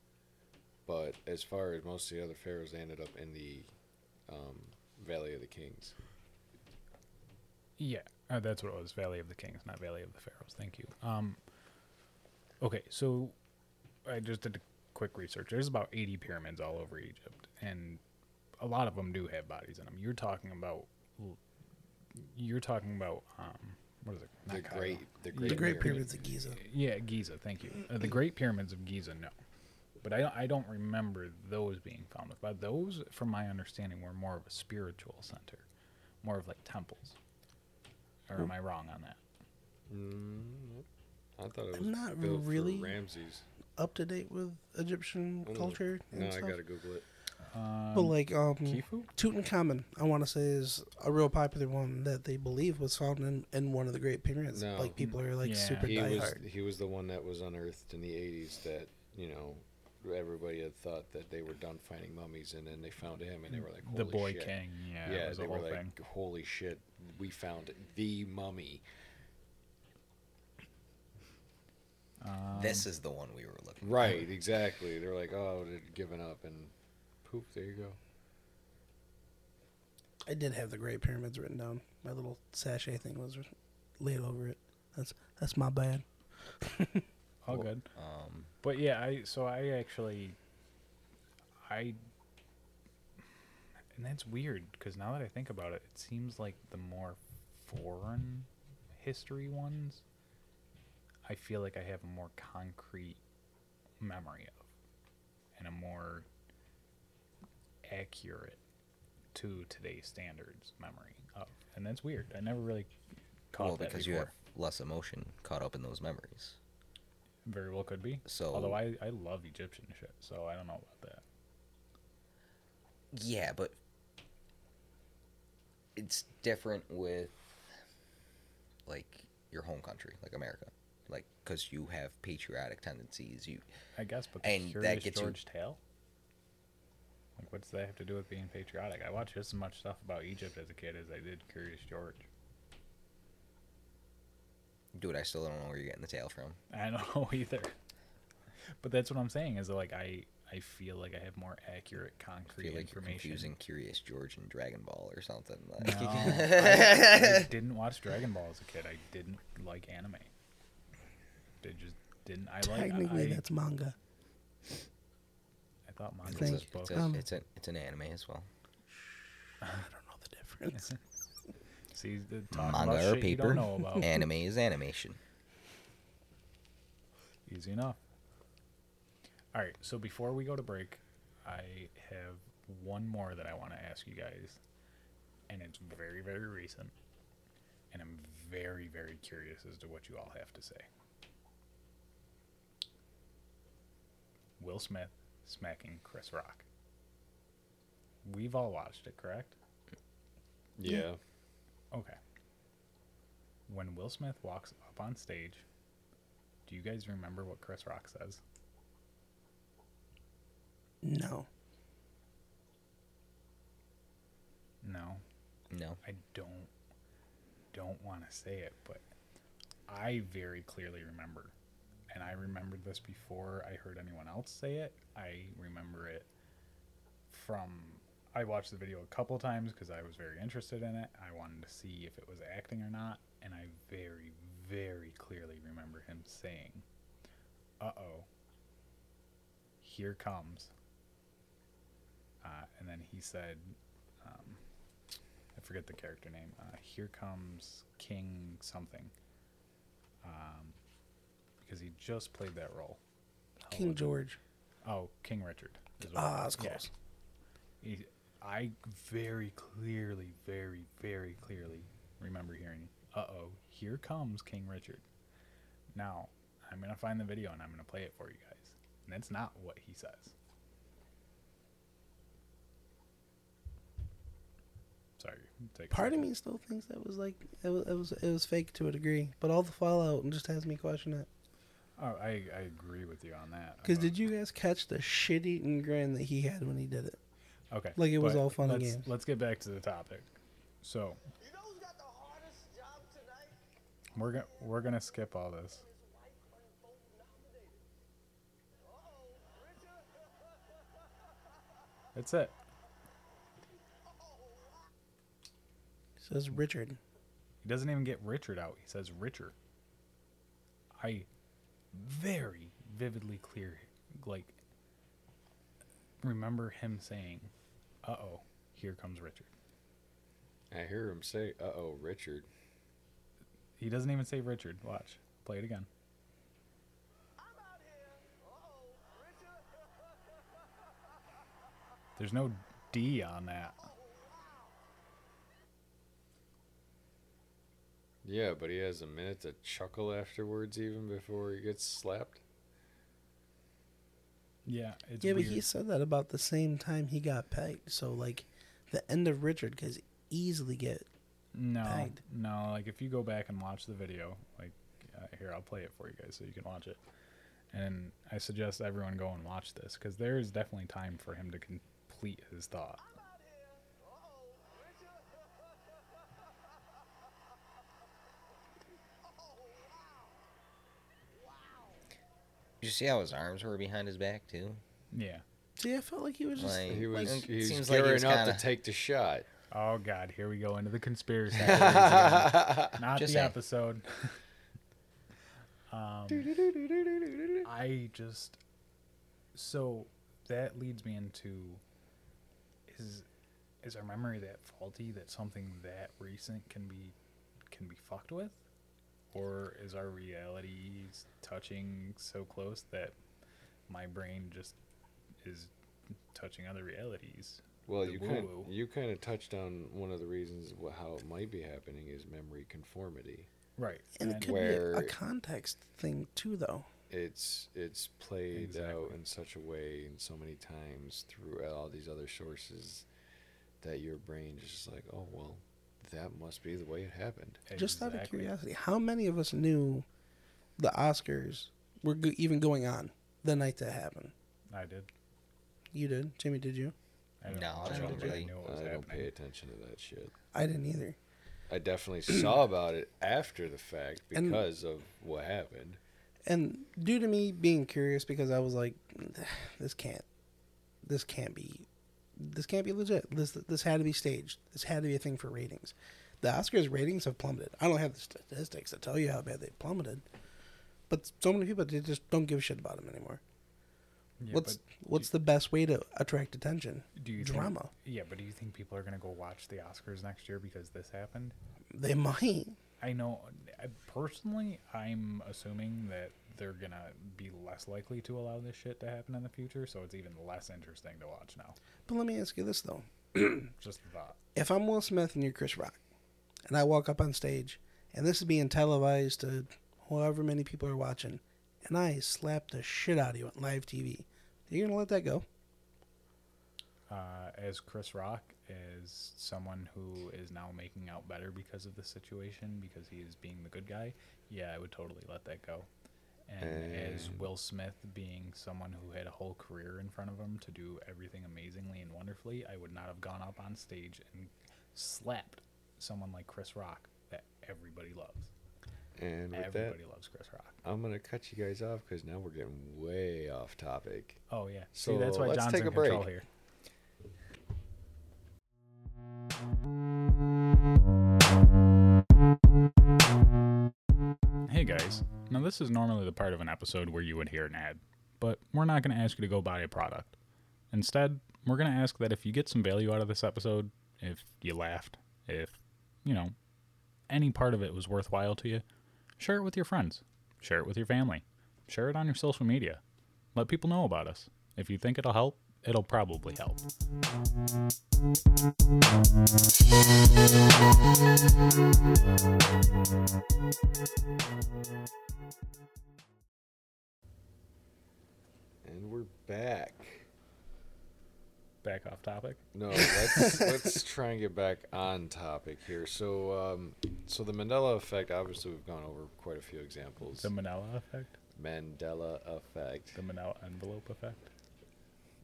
But as far as most of the other pharaohs, they ended up in the um, Valley of the Kings. Yeah, uh, that's what it was. Valley of the Kings, not Valley of the Pharaohs. Thank you. Um, okay, so I just did a quick research. There's about 80 pyramids all over Egypt, and a lot of them do have bodies in them. You're talking about, you're talking about, um, what is it? The Not Cairo. great, the great, The Great Pyramid. Pyramids of Giza. Yeah, Giza. Thank you. Uh, the Great Pyramids of Giza, no. But I, I don't remember those being found. But those, from my understanding, were more of a spiritual center, more of like temples. Or am I wrong on that? Mm, I thought it was I'm not built really- for Ramses. Up to date with Egyptian culture and No, I stuff. gotta Google it. Um, but like um, Khufu? Tutankhamun, I want to say is a real popular one that they believe was found in, in one of the Great Pyramids. No. Like people are like Yeah. super He was diehard. he was the one that was unearthed in the '80s that you know everybody had thought that they were done finding mummies, and then they found him, and they were like, Holy the Boy shit. King. Yeah, it was they a were whole like, thing. "Holy shit, we found the mummy." Um, this is the one we were looking. for. Right, exactly. They're like, "Oh, they're giving up," and poof, there you go. I did have the Great Pyramids written down. My little sachet thing was laid over it. That's that's my bad. all Well, good. Um, But yeah, I so I actually I and that's weird because now that I think about it, it seems like the more foreign history ones, I feel like I have a more concrete memory of, and a more accurate to today's standards memory of, and that's weird. I never really caught well, that because before. you have less emotion caught up in those memories. Very well could be. So- although I I love Egyptian shit, so I don't know about that. Yeah, but it's different with like your home country, like America, like because you have patriotic tendencies. You I guess, but And that Curious gets you- George tail. Like, what's that have to do with being patriotic? I watched just as much stuff about Egypt as a kid as I did Curious George. dude, I still don't know where you're getting the tail from. I don't know either. But that's what I'm saying is that, like I I feel like I have more accurate, I concrete feel like you're information. confusing Curious George and Dragon Ball or something. Like, No, I, I didn't watch Dragon Ball as a kid. I didn't like anime. It just didn't. I like. Technically, I, that's manga. I thought manga think- was it's, a, Um, it's, a, it's an anime as well. I don't know the difference. See, the Manga about or shit you paper. don't know about. Anime is animation. Easy enough. All right, so before we go to break, I have one more that I want to ask you guys, and it's very, very recent, and I'm very, very curious as to what you all have to say. Will Smith smacking Chris Rock. We've all watched it, correct? Yeah. Okay. When Will Smith walks up on stage, do you guys remember what Chris Rock says? No. No, No. I don't don't want to say it, but I very clearly remember. And I remembered this before I heard anyone else say it. I remember it from I watched the video a couple times because I was very interested in it. I wanted to see if it was acting or not, and I very very clearly remember him saying, "Uh-oh. Here comes." Uh, and then he said, um, I forget the character name. Uh, here comes King something. Um, because he just played that role. King George. Oh, King Richard. Ah, that's yeah. close. He, I very clearly, very, very clearly remember hearing, "Uh oh, here comes King Richard." Now, I'm gonna find the video and I'm gonna play it for you guys. And that's not what he says. Sorry. Take Part of me still thinks that was like it was it was, it was fake to a degree, but all the fallout and just has me question it. Oh, I, I agree with you on that. Because did you guys catch the shit-eating grin that he had when he did it? Okay. Like it was all fun and let's, games. Let's get back to the topic. So You know who's got the hardest job tonight? we're gonna we're gonna skip all this. His wife are both nominated. Uh-oh, Richard. That's it. says Richard. He doesn't even get Richard out. He says Richard. I very vividly clear like remember him saying, "Uh oh, here comes Richard." I hear him say, "Uh oh, Richard." He doesn't even say Richard. Watch. Play it again. I'm out here. Uh-oh, Richard. There's no D on that. Yeah, but he has a minute to chuckle afterwards, even before he gets slapped. Yeah, it's yeah, but he said that about the same time he got pegged. So like, the end of Richard could easily get. No, pegged. no. Like if you go back and watch the video, like uh, here, I'll play it for you guys so you can watch it. And I suggest everyone go and watch this because there is definitely time for him to complete his thought. I'm out here. Uh-oh, Richard. oh, wow. Did you see how his arms were behind his back too? Yeah. See, I felt like he was just. Like, He was like, he was seems like he gearing was up kinda, to take the shot. Oh God, here we go into the conspiracy. theories again. Not Just the saying. episode. um, I just so that leads me into is is our memory that faulty that something that recent can be can be fucked with, or is our reality touching so close that my brain just is touching other realities? Well, the you kind woo-woo. you kind of touched on one of the reasons how it might be happening is memory conformity. Right. And it and- could be a, a context thing too, though. It's it's played out in such a way and so many times through all these other sources that your brain is just like, oh well, that must be the way it happened. Just out of Exactly. curiosity, how many of us knew the Oscars were go- even going on the night that happened? I did. You did, Jimmy? Did you? I don't No, know. I I don't don't really- really know what was I don't happening. pay attention to that shit. I didn't either. I definitely saw about it after the fact And- because of what happened. And due to me being curious, because I was like, this can't, this can't be, this can't be legit. This this had to be staged. This had to be a thing for ratings. The Oscars ratings have plummeted. I don't have the statistics to tell you how bad they plummeted, but so many people they just don't give a shit about them anymore. Yeah, what's what's the best way to attract attention? do you drama? Think, yeah, but do you think people are gonna go watch the Oscars next year because this happened? They might. I know. I, personally, I'm assuming that they're gonna be less likely to allow this shit to happen in the future, so it's even less interesting to watch now. But let me ask you this though: Just a thought. if I'm Will Smith and you're Chris Rock, and I walk up on stage, and this is being televised to however many people are watching, and I slap the shit out of you on live TV, are you gonna let that go? Uh, as Chris Rock, as someone who is now making out better because of the situation, because he is being the good guy, yeah, I would totally let that go. And as eh. Will Smith being someone who had a whole career in front of him to do everything amazingly and wonderfully, I would not have gone up on stage and slapped someone like Chris Rock that everybody loves. And with Everybody that, loves Chris Rock. I'm gonna cut you guys off because now we're getting way off topic. Oh yeah. See, that's So, why let's John's take a break. here. Hey guys, now this is normally the part of an episode where you would hear an ad, but we're not going to ask you to go buy a product. Instead, we're going to ask that if you get some value out of this episode, if you laughed, if, you know, any part of it was worthwhile to you, share it with your friends, share it with your family, share it on your social media. Let people know about us. If you think it'll help, it'll probably help. And we're back. Back off topic. No, let's let's try and get back on topic here. So, um, so the Mandela effect. Obviously, we've gone over quite a few examples. The Mandela effect, Mandela effect. the Manila envelope effect.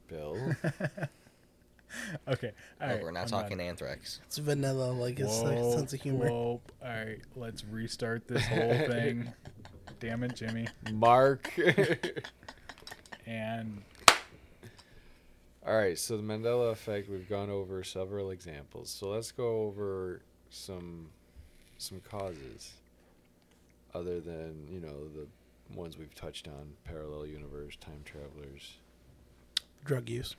Bill. Okay, all Oh, we're not I'm talking done. anthrax. It's vanilla, like his like, Whoa, sense of humor. Whoa. All right, let's restart this whole thing. Damn it, Jimmy. Mark. And All right, so the Mandela effect. We've gone over several examples. So let's go over some some causes, other than you know the ones we've touched on: parallel universe, time travelers. Drug use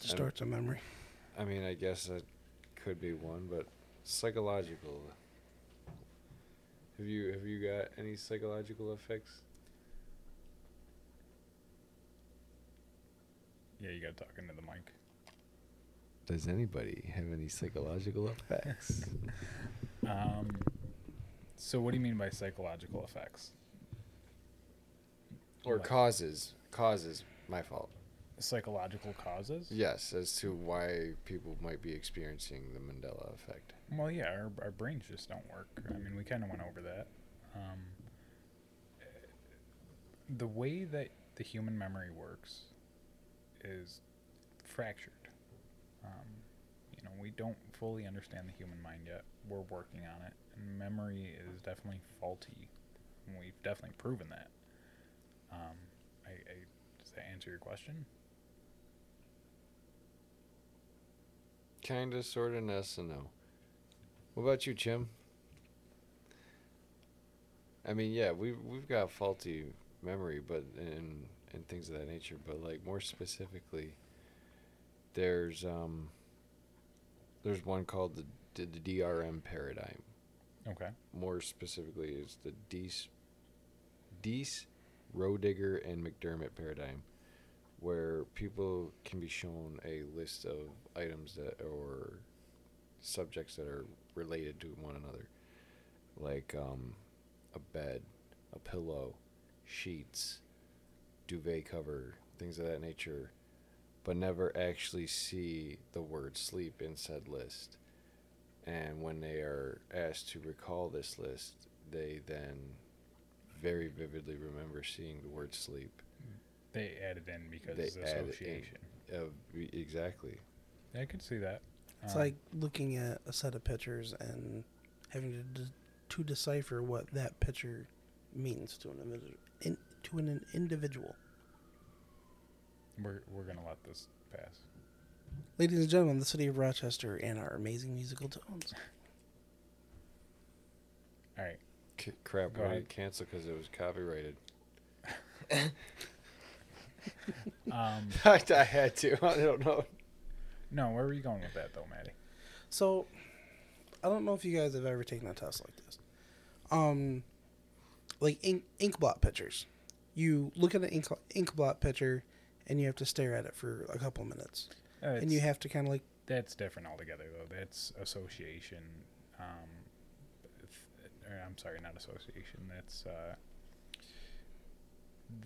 distorts a memory. I mean, I guess that could be one, but psychological. Have you have you got any psychological effects? yeah, you got to talk into the mic. Does anybody have any psychological effects? Um, so what do you mean by psychological effects? or Like causes? Causes. My fault. psychological causes? Yes, as to why people might be experiencing the Mandela effect. Well, yeah, our, our brains just don't work. I mean, we kind of went over that. Um, the way that the human memory works is fractured. Um, you know, we don't fully understand the human mind yet. We're working on it, and memory is definitely faulty. We've definitely proven that. Um, I, I, does that answer your question? Kinda, sorta, yes and no. What about you, Jim? I mean, yeah, we've we've got faulty memory, but and and things of that nature. But like more specifically, there's um, There's one called the, the DRM paradigm. Okay. More specifically, is the Deese, Deese, Roediger, and McDermott paradigm, where people can be shown a list of items that or subjects that are related to one another, like um, a bed, a pillow, sheets, duvet cover, things of that nature, but never actually see the word sleep in said list. And when they are asked to recall this list, they then very vividly remember seeing the word sleep. They added in because They of add it in. association. Uh, exactly. I could see that. It's Um, like looking at a set of pictures and having to de- to decipher what that picture means to an individual. In, to an individual. we're we're gonna let this pass. Ladies and gentlemen, the city of Rochester and our amazing musical tones. All right. C- crap, Go we ahead. didn't cancel because it was copyrighted. Um, I, I had to. I don't know. no, where were you going with that though, Maddie? So, I don't know if you guys have ever taken a test like this. Um, like ink, ink blot pictures. You look at an ink, ink blot picture, and you have to stare at it for a couple of minutes, Uh, and you have to kind of like That's different altogether, though. That's association. Um, th- or I'm sorry, not association. That's uh,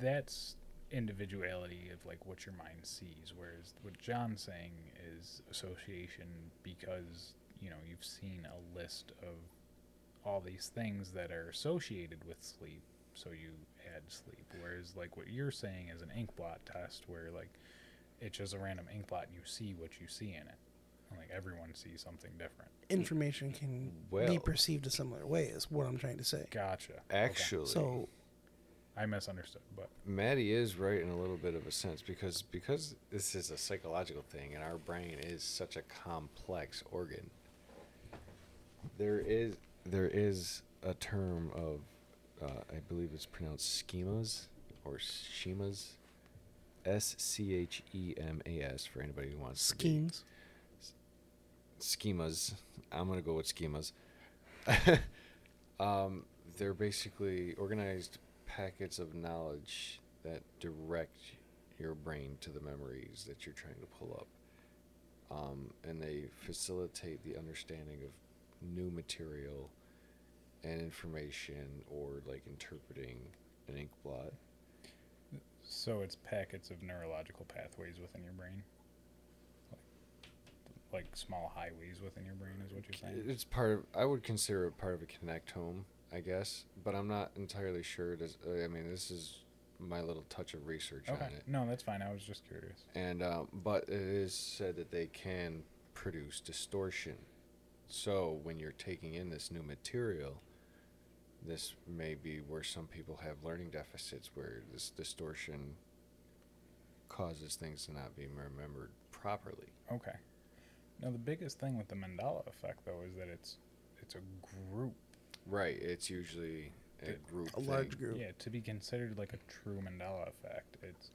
that's individuality of like what your mind sees. Whereas what John's saying is association because you know you've seen a list of all these things that are associated with sleep, so you add sleep. Whereas like what you're saying is an ink blot test, where like it's just a random ink blot and you see what you see in it. Like everyone sees something different. information can be perceived a similar way. Is what I'm trying to say. Gotcha. Okay. Actually, So I misunderstood, but Maddie is right in a little bit of a sense because because this is a psychological thing and our brain is such a complex organ. There is there is a term of uh, I believe it's pronounced schemas or schemas, S C H E M A S for anybody who wants to be- schemes. Schemas. I'm gonna go with schemas. um, they're basically organized packets of knowledge that direct your brain to the memories that you're trying to pull up, um, and they facilitate the understanding of new material and information, or like interpreting an ink blot. so it's packets of neurological pathways within your brain. Like, small highways within your brain is what you're saying. It's part of. I would consider it part of a connectome, I guess, but I'm not entirely sure. Does I mean this is my little touch of research Okay. on it, No, that's fine. I was just curious. and um, but it is said that they can produce distortion. So when you're taking in this new material, this may be where some people have learning deficits, where this distortion causes things to not be remembered properly. Okay. Now the biggest thing with the Mandela effect though is that it's it's a group. Right. It's usually a It- group. A large group. Yeah, to be considered like a true Mandela effect, it's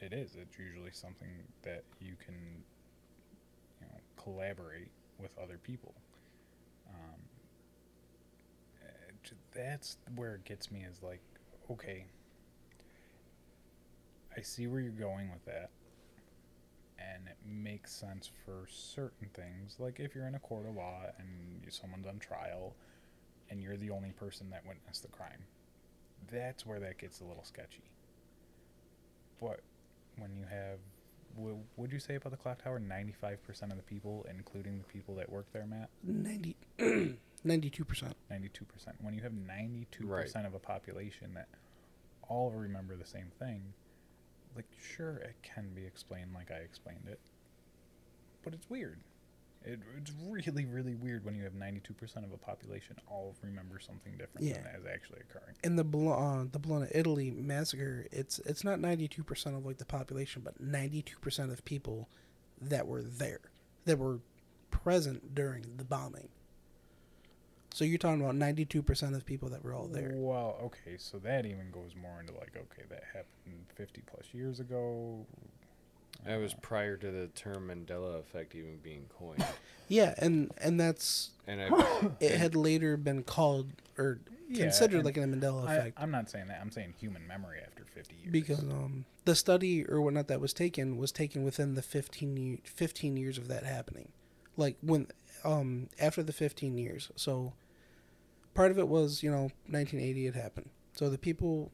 it is. It's usually something that you can you know collaborate with other people. Um, that's where it gets me is like, okay, I see where you're going with that, and it makes sense for certain things. Like if you're in a court of law and someone's on trial, and you're the only person that witnessed the crime, that's where that gets a little sketchy. But when you have, what would you say about the clock tower? Ninety-five percent of the people, including the people that work there, Matt. 92 percent. Ninety-two percent. When you have ninety-two percent of a population that all remember the same thing, like sure it can be explained like I explained it, but it's weird. It, it's really, really weird when you have ninety-two percent of a population all remember something different Yeah. than is actually occurring. In the uh, the Bologna, Italy massacre, it's it's not 92 percent of like the population, but 92 percent of people that were there, that were present during the bombing. So you're talking about 92 percent of people that were all there. Well, okay, so that even goes more into like, okay, that happened 50 plus years ago. That was prior to the term Mandela effect even being coined. Yeah, and and that's And I, it had later been called or Yeah, considered and like a Mandela effect I'm not saying that. I'm saying human memory after 50 years. because um the study or whatnot that was taken was taken within the 15 15 years of that happening, like when um after the 15 years. So part of it was you know 1980 it happened. So the people,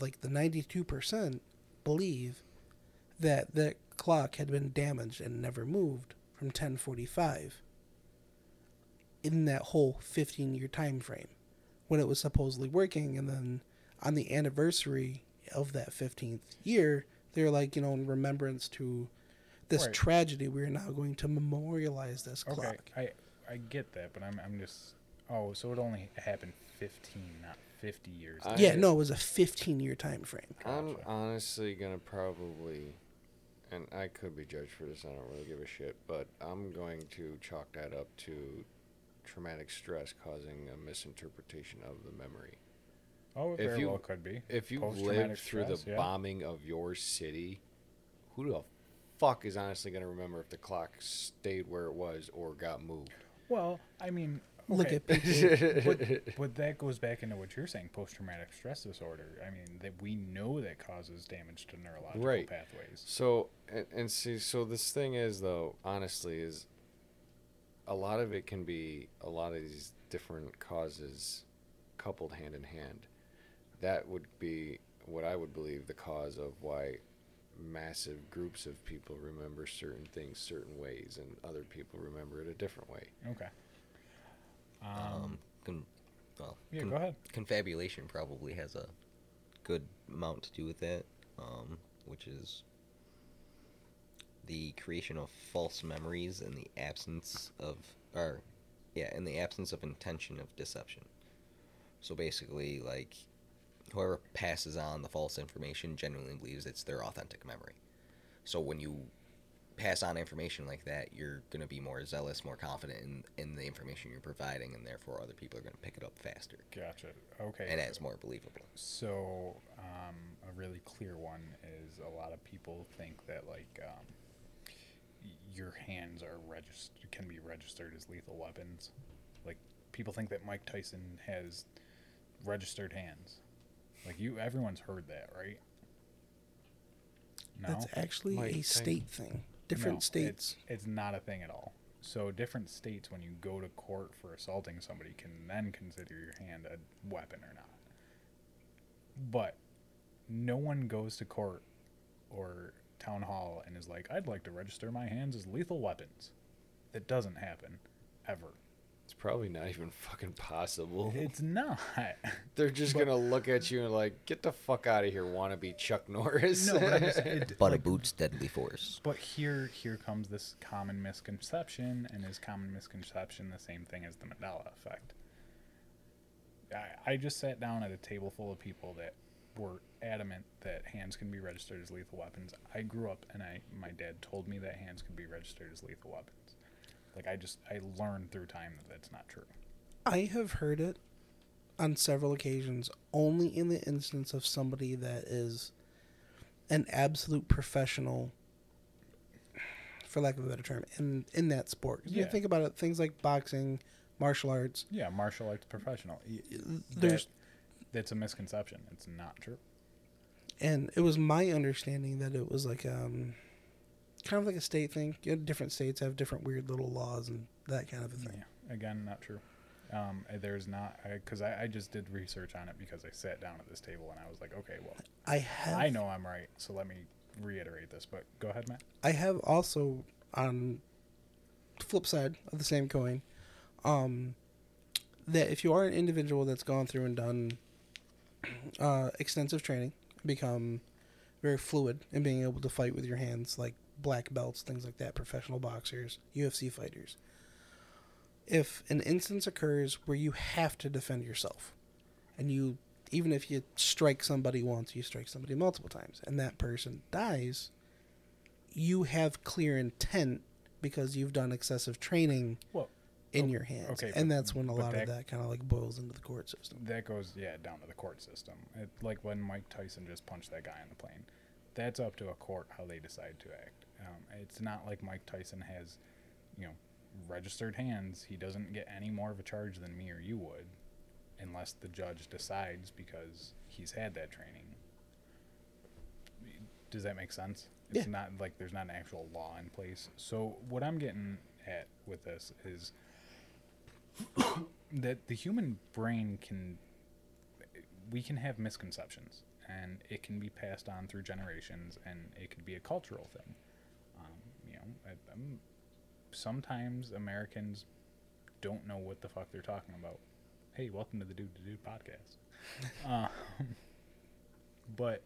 like the 92 percent, believe that that clock had been damaged and never moved from 1045 in that whole 15 year time frame when it was supposedly working and then on the anniversary of that 15th year they're like you know in remembrance to this Right. tragedy we're now going to memorialize this clock okay, I I get that, but I'm I'm just oh, so it only happened 15, not 50 years. I- yeah no it was a 15 year time frame I'm Gotcha. honestly gonna probably, and I could be judged for this. I don't really give a shit, but I'm going to chalk that up to traumatic stress causing a misinterpretation of the memory. oh, it if very you- well could be. If you've Post-traumatic lived through stress, the yeah. bombing of your city, who the fuck is honestly gonna remember if the clock stayed where it was or got moved? Well, I mean, look okay, at people but, but that goes back into what you're saying, post-traumatic stress disorder. I mean, that we know that causes damage to neurological Right. pathways. So and, and see, so this thing is though, honestly, is a lot of it can be a lot of these different causes coupled hand in hand. That would be what I would believe the cause of why massive groups of people remember certain things certain ways and other people remember it a different way. Okay. Um, Um, con- well, yeah, con- go ahead. confabulation probably has a good amount to do with that, um, which is the creation of false memories in the absence of, or yeah, in the absence of intention of deception. So basically, like whoever passes on the false information genuinely believes it's their authentic memory. So when you pass on information like that, you're going to be more zealous, more confident in, in the information you're providing, and therefore other people are going to pick it up faster. Gotcha. Okay. And so- it's more believable. So, um, a really clear one is a lot of people think that like um, your hands are registered can be registered as lethal weapons. Like people think that Mike Tyson has registered hands. Like you, everyone's heard that, right? No, that's actually Mike a Tyson. state thing different No, states It's, it's not a thing at all. So different states, when you go to court for assaulting somebody, can then consider your hand a weapon or not. But no one goes to court or town hall and is like, "I'd like to register my hands as lethal weapons." That doesn't happen, ever. It's probably not even fucking possible. It's not. They're just but- gonna look at you and like, get the fuck out of here, wannabe Chuck Norris. no, but just, it, But like, a boot's deadly force. But here, here comes this common misconception, and is common misconception the same thing as the Mandela effect? I, I just sat down at a table full of people that were adamant that hands can be registered as lethal weapons. I grew up, and I my dad told me that hands can be registered as lethal weapons. Like I just I learned through time that that's not true. I have heard it on several occasions, only in the instance of somebody that is an absolute professional, for lack of a better term, in in that sport. You Yeah. think about it, things like boxing, martial arts. Yeah, martial arts professional. There's That, that's a misconception. It's not true. and it was my understanding that it was like um, kind of like a state thing. You know, different states have different weird little laws and that kind of a thing. Yeah, again, not true. Um, uh, there's not because I, I, just did research on it because I sat down at this table and I was like, okay, well, I have I know I'm right, so let me reiterate this. But go ahead, Matt. I have also on the flip side of the same coin, um, that if you are an individual that's gone through and done uh, extensive training, become very fluid in being able to fight with your hands, like black belts, things like that, professional boxers, UFC fighters. If an instance occurs where you have to defend yourself, and you, even if you strike somebody once, you strike somebody multiple times, and that person dies, you have clear intent because you've done excessive training Well, in oh, your hands. okay, and but- that's when a lot of that- that kind of like boils into the court system. that goes yeah down to the court system. It, like when Mike Tyson just punched that guy on the plane. that's up to a court how they decide to act. Um, it's not like Mike Tyson has, you know, registered hands. He doesn't get any more of a charge than me or you would, unless the judge decides because he's had that training. Does that make sense? It's Yeah. not like there's not an actual law in place. So what I'm getting at with this is that the human brain can we can have misconceptions and it can be passed on through generations and it could be a cultural thing I, I'm, sometimes americans don't know what the fuck they're talking about. Hey welcome to the dude to dude podcast. Um, but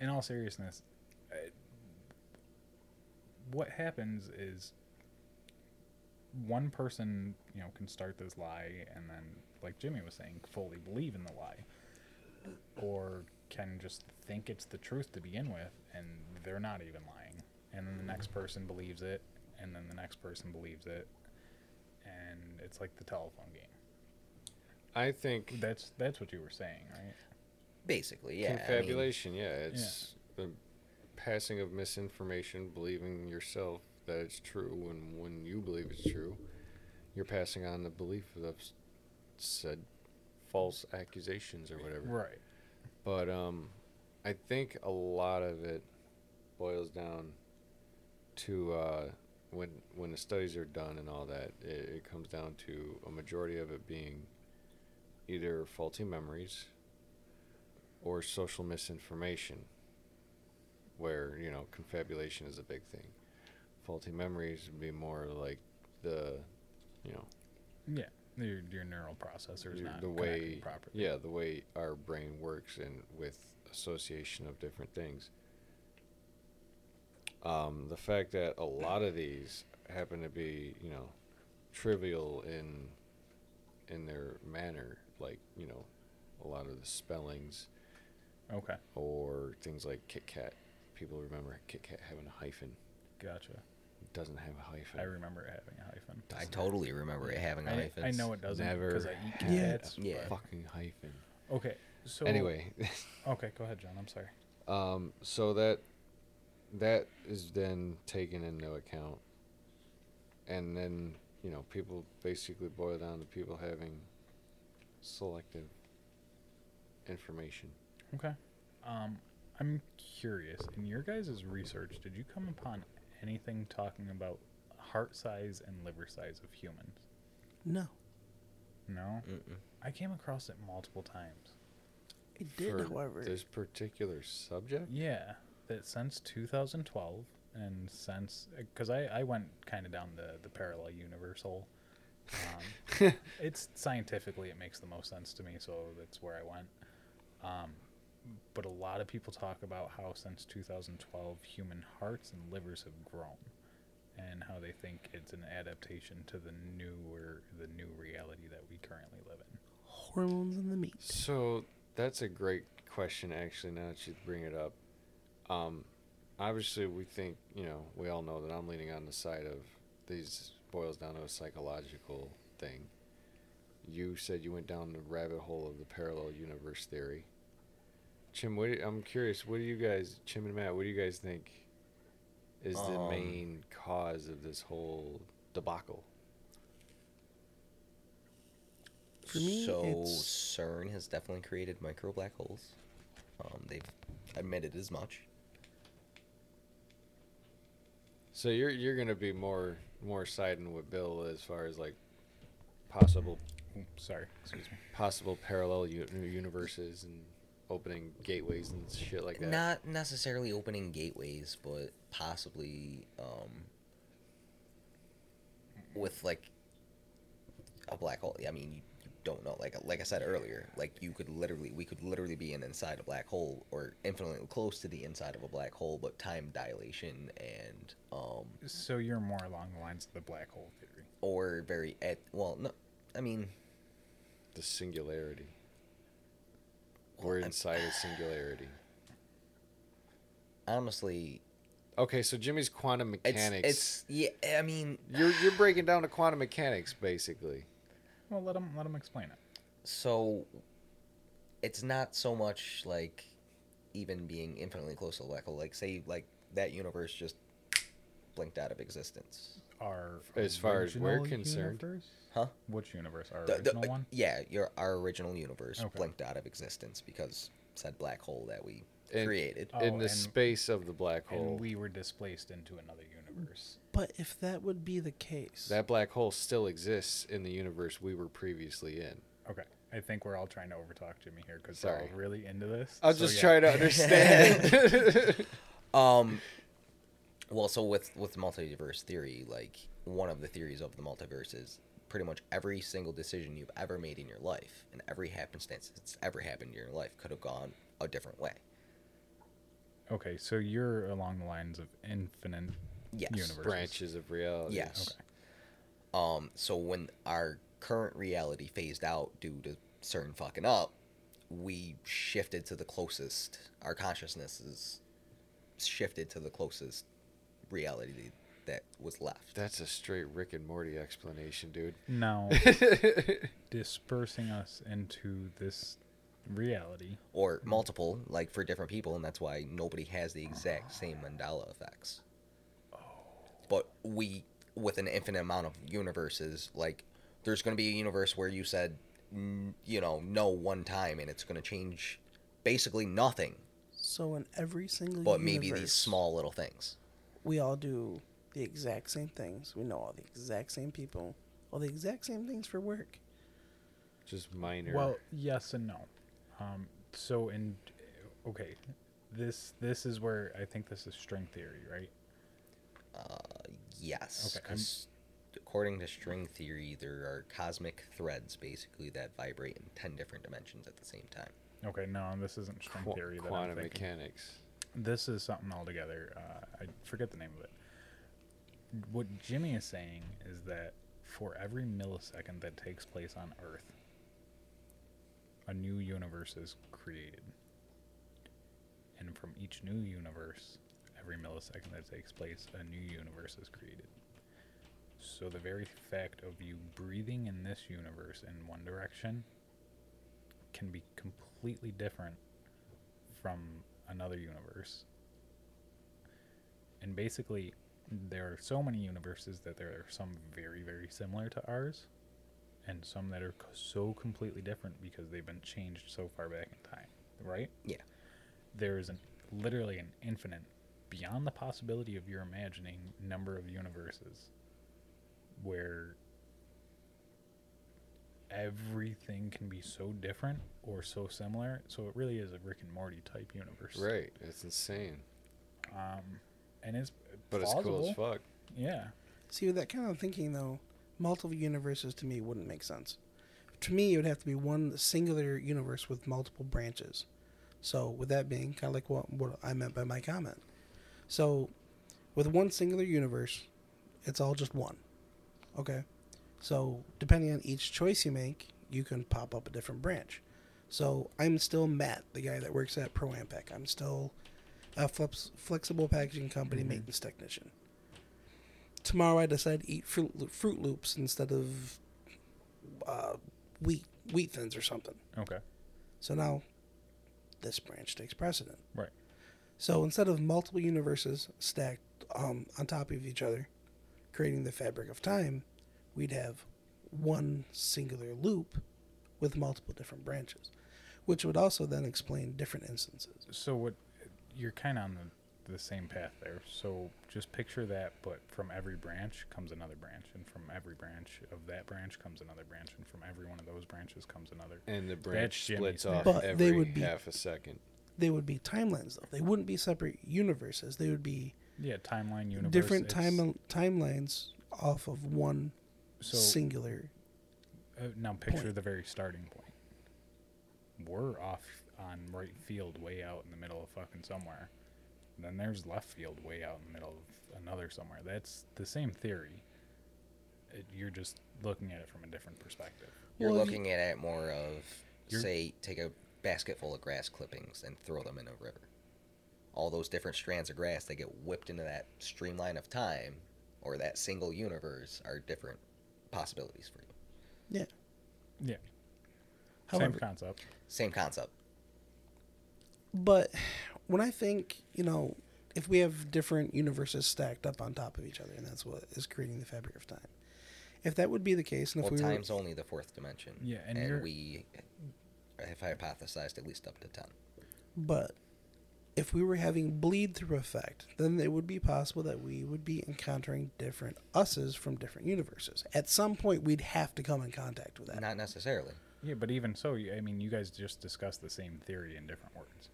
in all seriousness uh, what happens is one person, you know, can start this lie and then, like Jimmy was saying, fully believe in the lie, or can just think it's the truth to begin with, and they're not even lying, and then the next person believes it, and then the next person believes it, and it's like the telephone game. I think That's that's what you were saying, right? Basically, yeah. I mean, confabulation. yeah, it's the passing of misinformation, believing yourself that it's true, and when you believe it's true, you're passing on the belief of said false accusations or whatever. Right. But um, I think a lot of it boils down to uh, when when the studies are done and all that. It, it comes down to a majority of it being either faulty memories or social misinformation, where you know confabulation is a big thing. Faulty memories would be more like the, you know, Yeah. Your, your neural processors your- not the way properly. yeah the way our brain works and with association of different things um, the fact that a lot of these happen to be you know trivial in in their manner like you know a lot of the spellings Okay. or things like Kit Kat people remember Kit Kat having a hyphen Gotcha. it doesn't have a hyphen I remember it having a hyphen. I totally remember it having a hyphen. I know it doesn't Never because I eat Kit Yeah. Kats, Yeah. but- fucking hyphen Okay. So anyway Okay, go ahead, John. I'm sorry. Um, so that that is then taken into account, and then you know people basically boil down to people having selective information. Okay. Um, I'm curious. In your guys' research, did you come upon anything talking about heart size and liver size of humans? No, No. Mm-mm. I came across it multiple times. I did, for however. this particular subject. Yeah, that since 2012 and since because I, I went kind of down the the parallel universe hole. Um, it's scientifically it makes the most sense to me, so that's where I went. Um, but a lot of people talk about how since 2012 human hearts and livers have grown, and how they think it's an adaptation to the newer the new reality that we currently live in. Hormones in the meat. So that's a great question, actually. Now that you bring it up, um, obviously we think you know we all know that I'm leaning on the side of these boils down to a psychological thing. You said you went down the rabbit hole of the parallel universe theory. Jim, what do I'm curious. What do you guys, Jim and Matt, what do you guys think is the Um, main cause of this whole debacle? For me, so it's- CERN has definitely created micro black holes. Um, they've admitted as much. So you're you're gonna be more more siding with Bill as far as like possible sorry, excuse me. possible parallel u- universes and opening gateways and shit like that. Not necessarily opening gateways, but possibly um, with like a black hole. I mean, you, you don't know. Like like I said earlier, like you could literally, we could literally be in inside a black hole or infinitely close to the inside of a black hole, but time dilation and um, So you're more along the lines of the black hole theory. or very at well, no, I mean, the singularity. Well, We're I'm- inside a singularity. honestly, Okay, so Jimmy's quantum it's mechanics. it's yeah. I mean, you're you're breaking down to quantum mechanics basically. Well, let them let him explain it. so it's not so much like even being infinitely close to a black hole. Like say like that universe just blinked out of existence. Our As far as we're original concerned. universe? Huh? Which universe? Our The- the- original one. Yeah, your our original universe Okay. blinked out of existence because said black hole that we And- created. Oh, in the space of the black hole. And we were displaced into another universe. But if that would be the case, that black hole still exists in the universe we were previously in. Okay. I think we're all trying to overtalk Jimmy here because we're all Sorry. really into this. I was So, just yeah. trying to understand. Um, well, so with with multiverse theory, like one of the theories of the multiverse is pretty much every single decision you've ever made in your life and every happenstance that's ever happened in your life could have gone a different way. Okay, so you're along the lines of infinite Yes. universes. Branches of reality. Yes. Okay. Um, so when our current reality phased out due to CERN fucking up, we shifted to the closest. Our consciousness is shifted to the closest reality that was left. That's a straight Rick and Morty explanation, dude. Now, dispersing us into this reality. or multiple, like for different people, and that's why nobody has the exact same Mandela effects. But we, with an infinite amount of universes, like there's going to be a universe where you said, you know, no one time, and it's going to change basically nothing, so in every single but maybe these small little things. we all do the exact same things. We know all the exact same people, all the exact same things for work. Just minor. Well, yes and no. Um, so in okay, this this is where I think this is string theory, right? Uh, yes, Okay, 'cause according to string theory, there are cosmic threads basically that vibrate in ten different dimensions at the same time. Okay, no, this isn't string Qu- theory. That I'm quantum thinking. mechanics. This is something altogether. Uh, I forget the name of it. What Jimmy is saying is that for every millisecond that takes place on Earth, a new universe is created. And from each new universe, every millisecond that takes place, a new universe is created. So the very fact of you breathing in this universe in one direction can be completely different from another universe. And basically, there are so many universes that there are some very, very similar to ours, and some that are so completely different because they've been changed so far back in time, right? Yeah. There is an literally an infinite, beyond the possibility of your imagining, number of universes where everything can be so different or so similar. So it really is a Rick and Morty type universe, Right. It's insane. Um, and it's But it's cool as fuck. Yeah. See, with that kind of thinking, though, multiple universes to me wouldn't make sense. To me, it would have to be one singular universe with multiple branches. So, with that being kind of like what, what I meant by my comment. So, with one singular universe, it's all just one. Okay? So, depending on each choice you make, you can pop up a different branch. So, I'm still Matt, the guy that works at Pro Ampec. I'm still a flex- flexible packaging company maintenance technician tomorrow I decide to eat Fruit, Lo- Froot Loops instead of uh, wheat wheat thins or something. Okay. So now this branch takes precedent. Right. So instead of multiple universes stacked um, on top of each other, creating the fabric of time, we'd have one singular loop with multiple different branches, which would also then explain different instances. So what you're kind of on the, the same path there. So just picture that, but from every branch comes another branch, and from every branch of that branch comes another branch, and from every one of those branches comes another. And the branch splits off But they every would be- half a second. They would be timelines, though. They wouldn't be separate universes. They would be Yeah, timeline universe. different time timelines off of one So singular. uh, now picture point. the very starting point. We're off on right field, way out in the middle of fucking somewhere. Then there's left field, way out in the middle of another somewhere. That's the same theory. It, you're just looking at it from a different perspective. You're Well, if you- looking at it more of, say, take a basket full of grass clippings and throw them in a river. All those different strands of grass that get whipped into that streamline of time or that single universe are different possibilities for you. Yeah. Yeah. However, same concept. Same concept. But when I think, you know, if we have different universes stacked up on top of each other, and that's what is creating the fabric of time. If that would be the case, and if Well, we were, time's only the fourth dimension. Yeah, and and, we have hypothesized at least up to ten. But if we were having bleed through effect, then it would be possible that we would be encountering different us's from different universes. At some point, we'd have to come in contact with that. Not necessarily. Yeah, but even so, I mean, you guys just discussed the same theory in different words.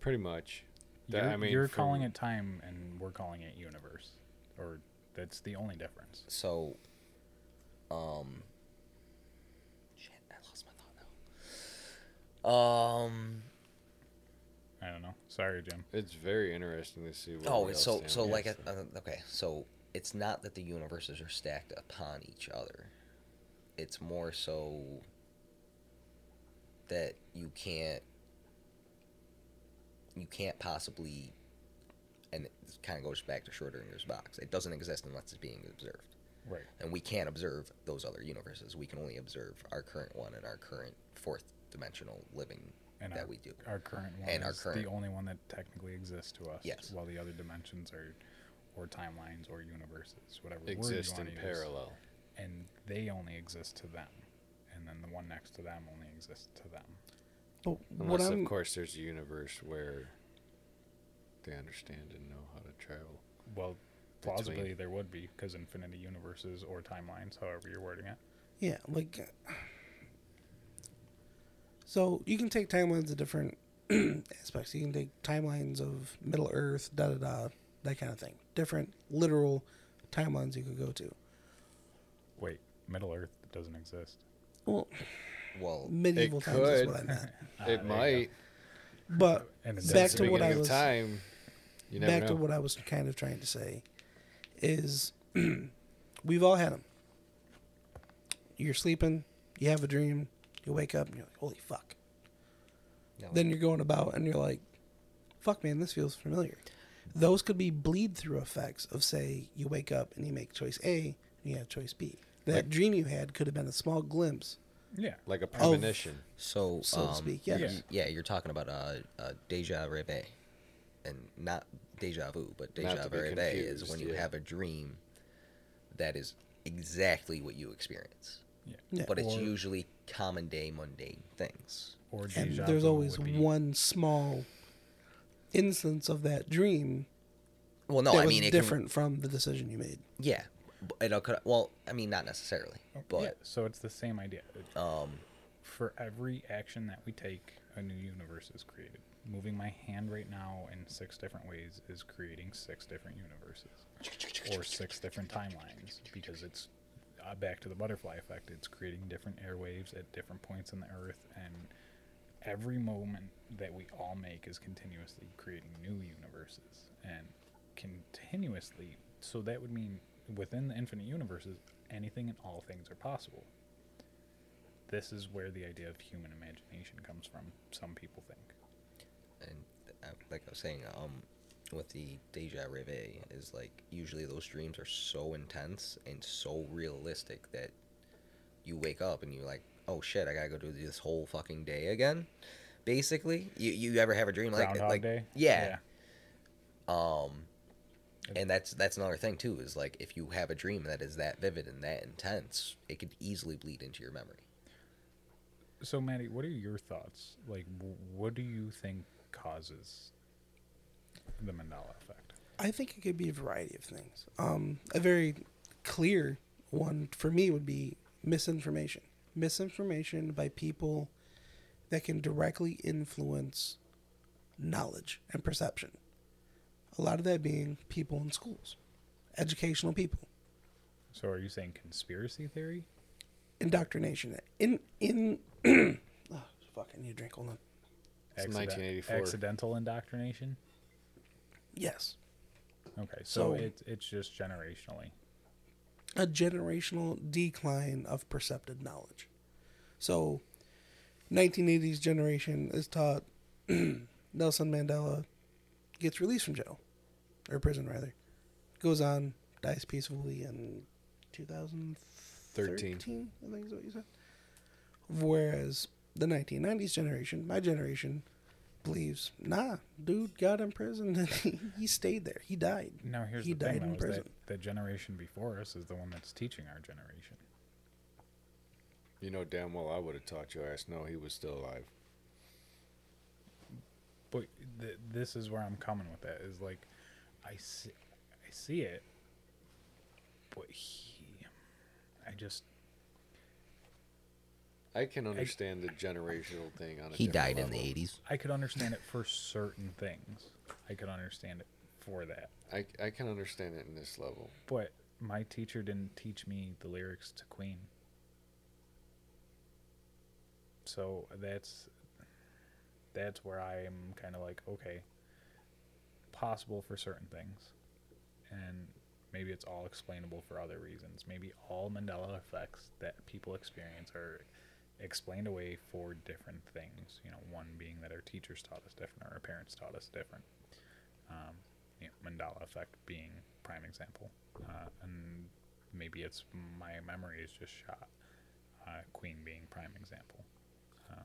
Pretty much. That- You're, I mean, you're from- calling it time, and we're calling it universe, or that's the only difference. So, um, shit, I lost my thought now. Um, I don't know. Sorry, Jim. It's very interesting to see. What oh, it's so so stand like on. a, uh, okay, so it's not that the universes are stacked upon each other. It's more so that you can't you can't possibly and it kind of goes back to Schrodinger's box. It doesn't exist unless it's being observed. Right. and we can't observe those other universes. We can only observe our current one and our current fourth dimensional living And that our, we do. our current one And our is current- the only one that technically exists to us. Yes. While the other dimensions are, or timelines, or universes, whatever exist word in you want use, parallel. and they only exist to them, and then the one next to them only exists to them. But what Unless, I'm of course, there's a universe where they understand and know how to travel. Well, Between- plausibly there would be because infinity universes or timelines, however you're wording it. Yeah, like. uh, So you can take timelines of different aspects. You can take timelines of Middle Earth, da da da, that kind of thing. Different literal timelines you could go to. Wait, Middle Earth doesn't exist. Well, Well, medieval It times is what I meant. Ah, it there might. But Back to what I was- time. You never back know. to what I was kind of trying to say is we've all had them. You're sleeping, you have a dream, you wake up, and you're like, holy fuck. no, Then you're going about and you're like, fuck, man, this feels familiar. Those could be bleed through effects of, say, you wake up and you make choice A and you have choice B. That Like- dream you had could have been a small glimpse. Yeah. like a premonition. so so to um, speak, y- yes. yeah. you're talking about uh, uh, deja rêve, and not deja vu, but deja to be rêve is when you yeah. have a dream that is exactly what you experience, Yeah. Yeah. but it's Or- usually common day, mundane things. Or And there's always be- one small instance of that dream Well, no, that I was mean it can- different from the decision you made. yeah, b- it occur- well, I mean not necessarily, yeah, but so it's the same idea. um, For every action that we take, a new universe is created. Moving my hand right now in six different ways is creating six different universes or six different timelines because it's uh, back to the butterfly effect. It's creating different airwaves at different points in the earth, and every moment that we all make is continuously creating new universes and continuously. So that would mean within the infinite universes, anything and all things are possible this is where the idea of human imagination comes from. Some people think. and uh, like I was saying, um, with the deja rêve is like usually those dreams are so intense and so realistic that you wake up and you're like, oh shit, I gotta go do this whole fucking day again. Basically, you you ever have a dream like Groundhog like Day. yeah, um, and that's that's another thing too is like if you have a dream that is that vivid and that intense, it could easily bleed into your memory. So, Maddie, what are your thoughts? Like, what do you think causes the Mandela effect? I think it could be a variety of things. Um, a very clear one for me would be misinformation. Misinformation by people that can directly influence knowledge and perception. A lot of that being people in schools, educational people, So, are you saying conspiracy theory? indoctrination. In in oh, fuck, I need a drink. Hold on. It's Accident- 1984. Accidental indoctrination. Yes, Okay, so, So- it's it's just generationally. a generational decline of perceptive knowledge. So, 1980s generation is taught Nelson Mandela gets released from jail or prison rather, goes on, dies peacefully in 2013. I think is what you said. Whereas the 1990s generation, my generation, believes, nah, dude got imprisoned and he, he stayed there. He died. Now here's He the died thing, in though, is that the generation before us is the one that's teaching our generation. You know damn well I would have taught your ass no he was still alive. But th- this is where I'm coming with that. Is like, I see, I see it, but he, I just I can understand the generational thing on a He different died in the level. 80s. I could understand it for certain things. I could understand it for that. I, I can understand it in this level. But my teacher didn't teach me the lyrics to Queen. So that's that's where I am kind of like, okay, possible for certain things. And maybe it's all explainable for other reasons. Maybe all Mandela effects that people experience are explained away for different things. You know, one being that our teachers taught us different or our parents taught us different. Um, you know, Mandela effect being prime example, uh, and maybe it's my memory is just shot. Uh, Queen being prime example. Um,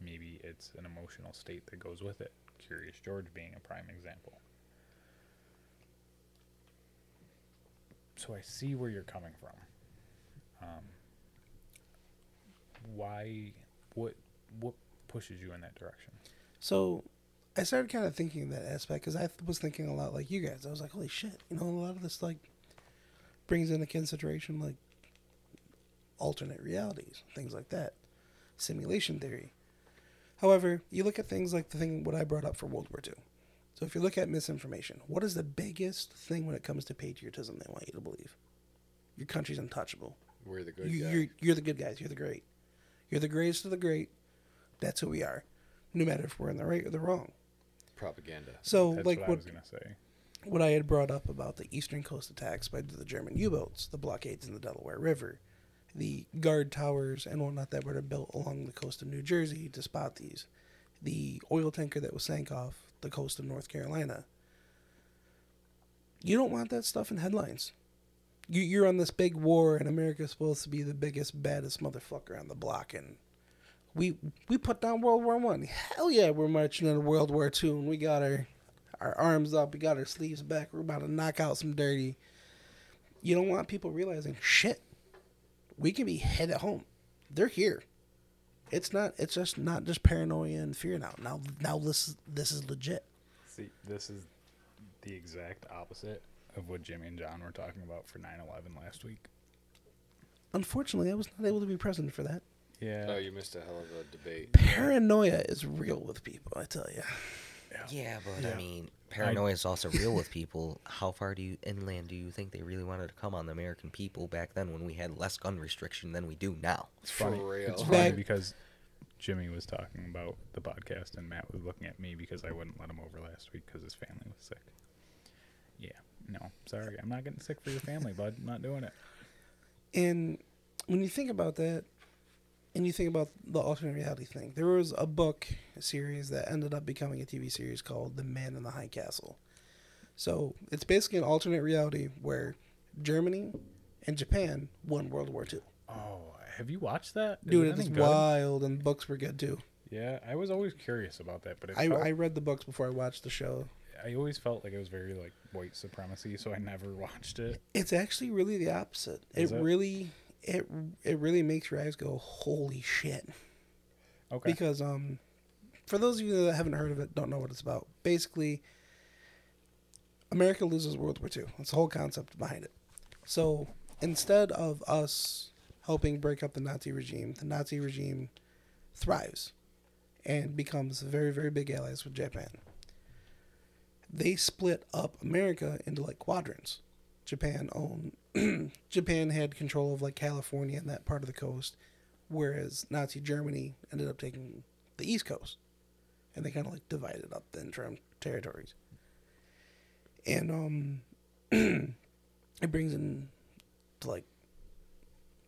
maybe it's an emotional state that goes with it. Curious George being a prime example. So I see where you're coming from. Um, why? What? What pushes you in that direction? So I started kind of thinking that aspect because I th- was thinking a lot like you guys. I was like, holy shit, you know, a lot of this like brings into consideration like alternate realities, things like that, simulation theory. However, you look at things like the thing what I brought up for World War II. So if you look at misinformation, what is the biggest thing when it comes to patriotism they want you to believe? Your country's untouchable. We're the good You, guy. you're, you're the good guys. You're the great. You're the greatest of the great. That's who we are, no matter if we're in the right or the wrong. Propaganda. So, That's like what, what I was gonna say. what I had brought up about the eastern coast attacks by the German U-boats, the blockades in the Delaware River, the guard towers and whatnot that were built along the coast of New Jersey to spot these, the oil tanker that was sank off the coast of North Carolina. You don't want that stuff in headlines. You, you're on this big war, and America's supposed to be the biggest, baddest motherfucker on the block, and we we put down World War One. Hell yeah, we're marching into World War Two, and we got our our arms up, we got our sleeves back. We're about to knock out some dirty. You don't want people realizing shit. We can be head at home. They're here. It's not. It's just not just paranoia and fear now. Now, now this this is legit. See, this is the exact opposite of what Jimmy and John were talking about for 9/11 last week. Unfortunately, I was not able to be present for that. Yeah. Oh, you missed a hell of a debate. Paranoia is real with people. I tell you. Yeah, but Yeah. I mean, paranoia is also real with people. How far do you inland do you think they really wanted to come on the American people back then when we had less gun restriction than we do now? It's funny. For real. It's funny because Jimmy was talking about the podcast and Matt was looking at me because I wouldn't let him over last week because his family was sick. No, sorry. I'm not getting sick for your family, bud. I'm not doing it. And when you think about that, and you think about the alternate reality thing, there was a book series that ended up becoming a TV series called The Man in the High Castle. So it's basically an alternate reality where Germany and Japan won World War II. Oh, have you watched that? Is Dude, it it's wild, and the books were good too. Yeah, I was always curious about that, but I, felt, I read the books before I watched the show. I always felt like it was very like white supremacy, so I never watched it. It's actually really the opposite. It, it? really, it it really makes your eyes go, "Holy shit!" Okay. because um for those of you that haven't heard of it don't know what it's about basically america loses world war ii that's the whole concept behind it so instead of us helping break up the nazi regime the nazi regime thrives and becomes very very big allies with japan they split up america into like quadrants japan owned japan had control of like california and that part of the coast whereas Nazi Germany ended up taking the East Coast, and they kind of like divided up the interim territories. And um, it brings in to like,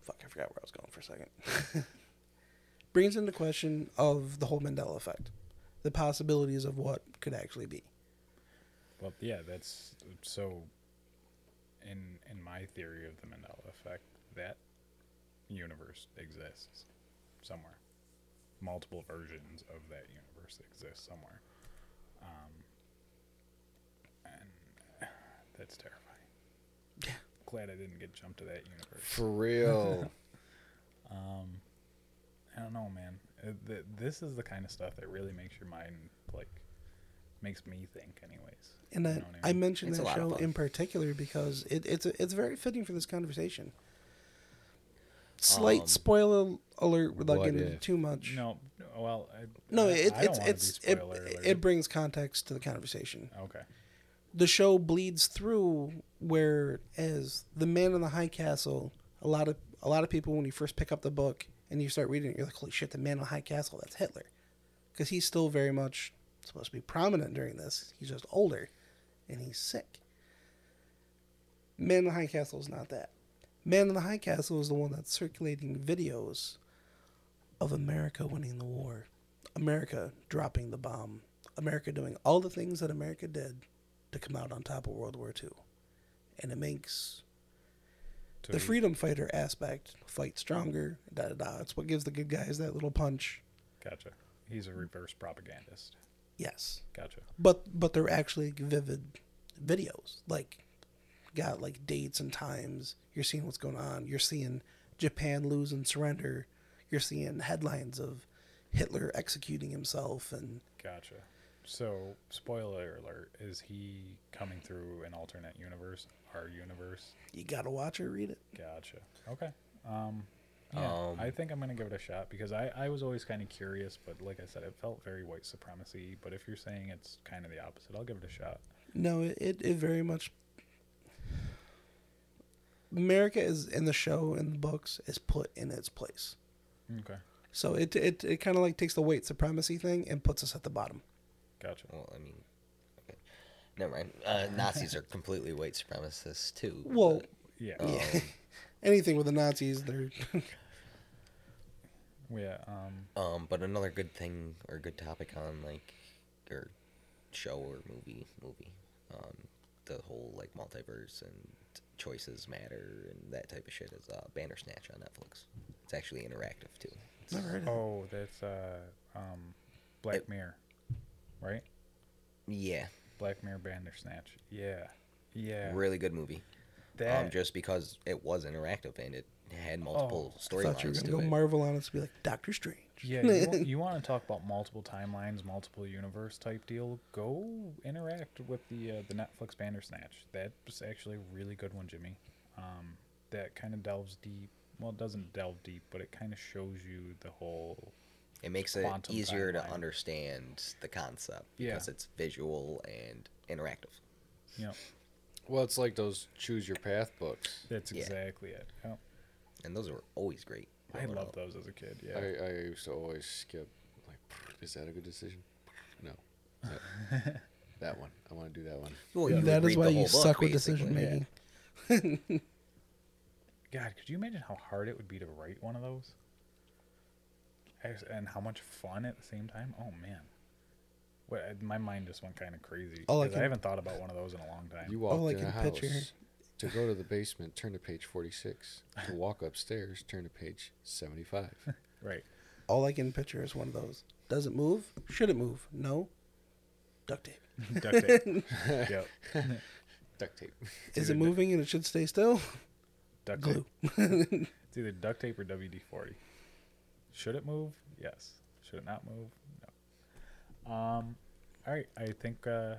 fuck, I forgot where I was going for a second. brings in the question of the whole Mandela effect, the possibilities of what could actually be. Well, yeah, that's so. In in my theory of the Mandela effect, that universe exists somewhere, multiple versions of that universe. universe exists somewhere. Um, and that's terrifying. Yeah. Glad I didn't get jumped to that universe. For real. Um, I don't know, man. Uh, this is the kind of stuff that really makes your mind like makes me think, anyways. And You I, know what I I mean? mentioned It's that show in particular because it, it's a, it's very fitting for this conversation. Slight Um, spoiler alert without getting into if? too much. No, well, I, No, I, it, I it's it's it, alert. it brings context to the conversation. okay. The show bleeds through where as the man in the high castle, a lot of a lot of people when you first pick up the book and you start reading it, you're like, holy shit, the man in the high castle, that's Hitler, because he's still very much supposed to be prominent during this. He's just older, and he's sick. Man in the High Castle is not that. Man in the High Castle is the one that's circulating videos of America winning the war, America dropping the bomb, America doing all the things that America did to come out on top of World War II. And it makes the freedom fighter aspect fight stronger. Da da da. It's what gives the good guys that little punch. Gotcha. He's a reverse propagandist. Yes, Gotcha. but but they're actually vivid videos. Like, got like dates and times. You're seeing what's going on. You're seeing Japan lose and surrender. You're seeing headlines of Hitler executing himself and Gotcha. So, spoiler alert: is he coming through an alternate universe? Our universe? you gotta watch or read it. Gotcha. Okay. Um, yeah, Um, I think I'm gonna give it a shot because I, I was always kind of curious, but like I said, it felt very white supremacy. But if you're saying it's kind of the opposite, I'll give it a shot. No, it, it, it very much. America is in the show and the books is put in its place. Okay. So it it, it kind of like takes the white supremacy thing and puts us at the bottom. Gotcha. Well, I mean, okay. never mind. Uh, Nazis are completely white supremacists too. Well, Yeah. but, yeah. um, anything with the Nazis, they're Yeah. Um. Um, but another good thing or good topic on like or show or movie movie, um, the whole like multiverse and choices matter and that type of shit is uh, Bandersnatch on Netflix. It's actually interactive too. It's- never heard of. Oh, that's uh um, Black It- Mirror, right? Yeah, Black Mirror Bandersnatch. Yeah. Yeah. really good movie. That. Um, just because it was interactive and it had multiple I thought you were gonna to go it. Marvel on it to be like Doctor Strange. Yeah, you, want, you want to talk about multiple timelines, multiple universe type deal? Go interact with the uh, the Netflix Bandersnatch. That's actually a really good one, Jimmy. Um, that kind of delves deep. Well, it doesn't delve deep, but it kind of shows you the whole. It makes it quantum easier to understand the concept Yeah. because it's visual and interactive. Yeah. well, it's like those choose your path books. that's Yeah. exactly it. Yep. And those were always great. I growing loved those as a kid. Yeah. I, I used to always skip. Like, is that a good decision? No. That, that one. I want to do that one. Well, you would that is why you book, suck with decision making. God, could you imagine how hard it would be to write one of those? And how much fun at the same time? Oh man, what, my mind just went kind of crazy. All I 'cause I, can- haven't thought about one of those in a long time. You All walked I in a house. picture- To go to the basement, turn to page 46. To walk upstairs, turn to page 75. right? All I can picture is one of those. Does it move? Should it move? No. Duct tape. Duct tape. yep. Duct tape. Is either it du- moving and it should stay still? Duct Glue. tape. It's either duct tape or WD forty. Should it move? Yes. Should it not move? No. Um. All right. I think uh,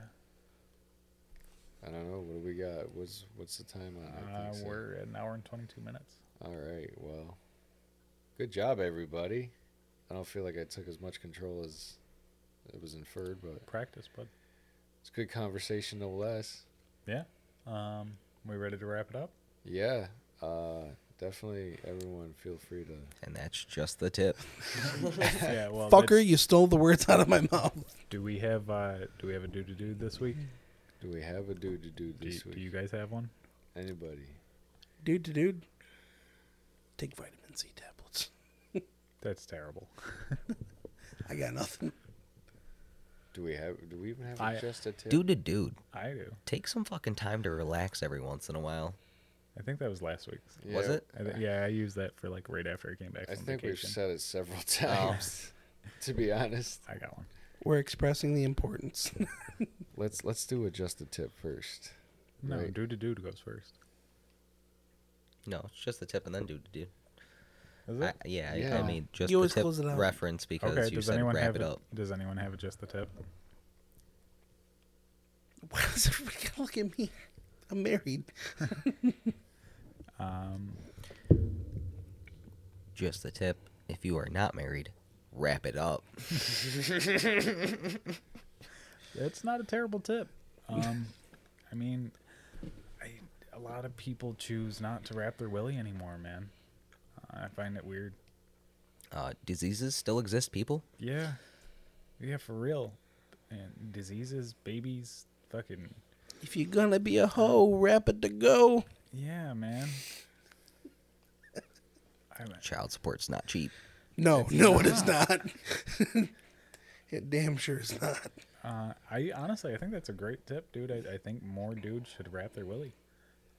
I don't know. What do we got? What's what's the time on that? uh we're at an hour and twenty two minutes. All right. Well, good job, everybody. I don't feel like I took as much control as it was inferred, but Practice, bud. it's good conversation, no less. Yeah. Um. We ready to wrap it up? Yeah. Uh, definitely, everyone feel free to. And that's just the tip. yeah. Well, Fucker, you stole the words out of my mouth. Do we have uh do we have a do to do this week? Do we have a dude to do Do you, this week? do you guys have one? Anybody? Dude to dude. Take vitamin C tablets. That's terrible. I got nothing. Do we have? Do we even have I- just a tip? Dude to dude, I do. take some fucking time to relax every once in a while. I think that was last week's. Was it? I th- yeah, I used that for like right after I came back from school. I from think we've said it several oh. times. to be honest, I got one. We're expressing the importance. Let's let's do adjust the tip first. No, Right. dude to dude goes first. No, it's just the tip and then dude to dude. Is it? yeah, I- Yeah. I mean just You the tip close it reference because okay. you Does said anyone wrap have it it? up. Does anyone have it just the tip? Why does everybody gotta look at me? I'm married. Um, Just the tip. If you are not married, wrap it up. it's not a terrible tip. Um, I mean, I, a lot of people choose not to wrap their willy anymore, man. I find it weird. Uh, diseases still exist, people. Yeah, yeah, for real. And diseases, babies, fucking If you're gonna be a hoe, wrap it to go. yeah, man. Child support's not cheap. No, no, it is not. it damn sure is not. uh, I honestly, I think that's a great tip, dude. I, I think more dudes should wrap their willy.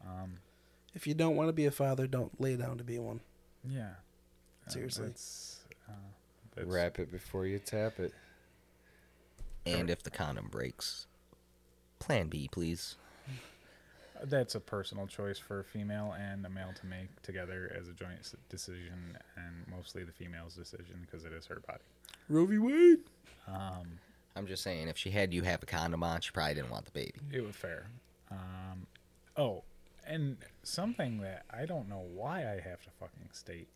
Um, If you don't want to be a father, don't lay down to be one. yeah. Uh, Seriously. that's, uh, that's, Wrap it before you tap it. And if the condom breaks, plan B, please. That's a personal choice for a female and a male to make together as a joint decision, and mostly the female's decision because it is her body. Roe v. Wade. Um, I'm just saying, if she had you have a condom on, she probably didn't want the baby. it was fair. Um, oh, and something that I don't know why I have to fucking state,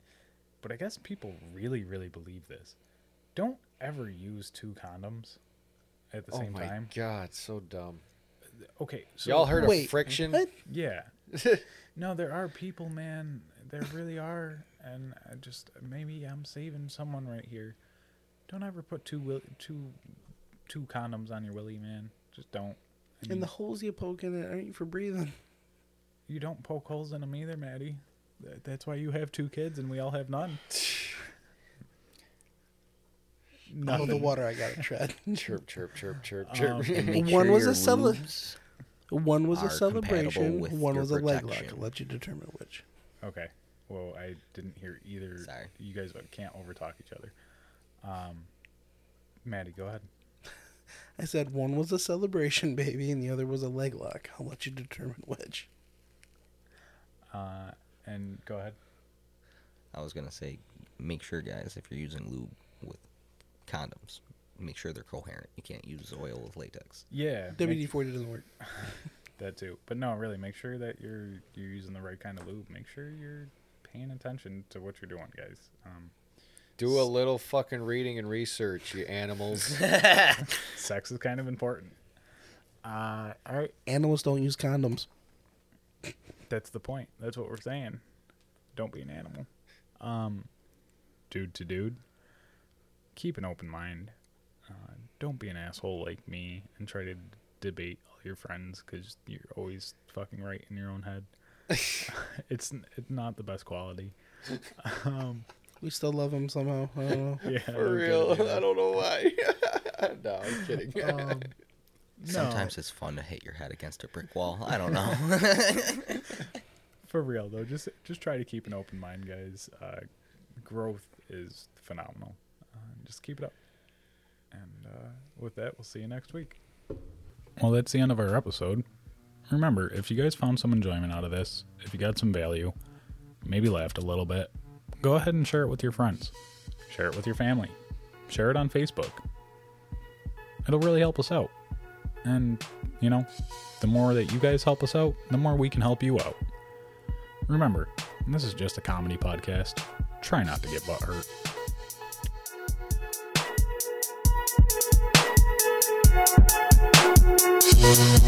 but I guess people really, really believe this. Don't ever use two condoms at the oh same my time. god, so dumb. Okay, so Y'all heard Wait, of friction? what? Yeah. no, there are people, man. There really are, and I just maybe I'm saving someone right here. Don't ever put two will two two condoms on your willy, man. Just don't. I mean, And the holes you poke in it aren't you for breathing? you don't poke holes in them either, Maddie. That's why you have two kids and we all have none. All the water I gotta tread. chirp, chirp, chirp, chirp, chirp. Um, And make One sure was a your cele- lubes One was a celebration. One was a leg lock. I'll let you determine which. Okay. Well, I didn't hear either. Sorry. You guys can't overtalk each other. Um, Maddie, go ahead. I said one was a celebration baby and the other was a leg lock. I'll let you determine which. Uh, and go ahead. I was gonna say, make sure, guys, if you're using lube with condoms, make sure they're coherent. You can't use oil with latex. Yeah. WD forty doesn't work. That too. But no, really, make sure that you're you're using the right kind of lube. Make sure you're paying attention to what you're doing, guys. Um, Do a little fucking reading and research, you animals. sex is kind of important. Uh, all right, Animals don't use condoms. that's the point. That's what we're saying. Don't be an animal. Um, dude to dude, keep an open mind. Uh, don't be an asshole like me and try to debate all your friends because you're always fucking right in your own head. it's it's not the best quality. Um, We still love them somehow. I don't know. yeah, For real, I don't know why. no, I'm kidding. Um, no, Sometimes it's fun to hit your head against a brick wall. I don't know. for real though, just just try to keep an open mind, guys. Uh, growth is phenomenal. Just keep it up. And uh, with that, we'll see you next week. Well, that's the end of our episode. Remember, if you guys found some enjoyment out of this, if you got some value, maybe laughed a little bit, go ahead and share it with your friends. Share it with your family. Share it on Facebook. It'll really help us out. And, you know, the more that you guys help us out, the more we can help you out. Remember, this is just a comedy podcast. Try not to get butt hurt.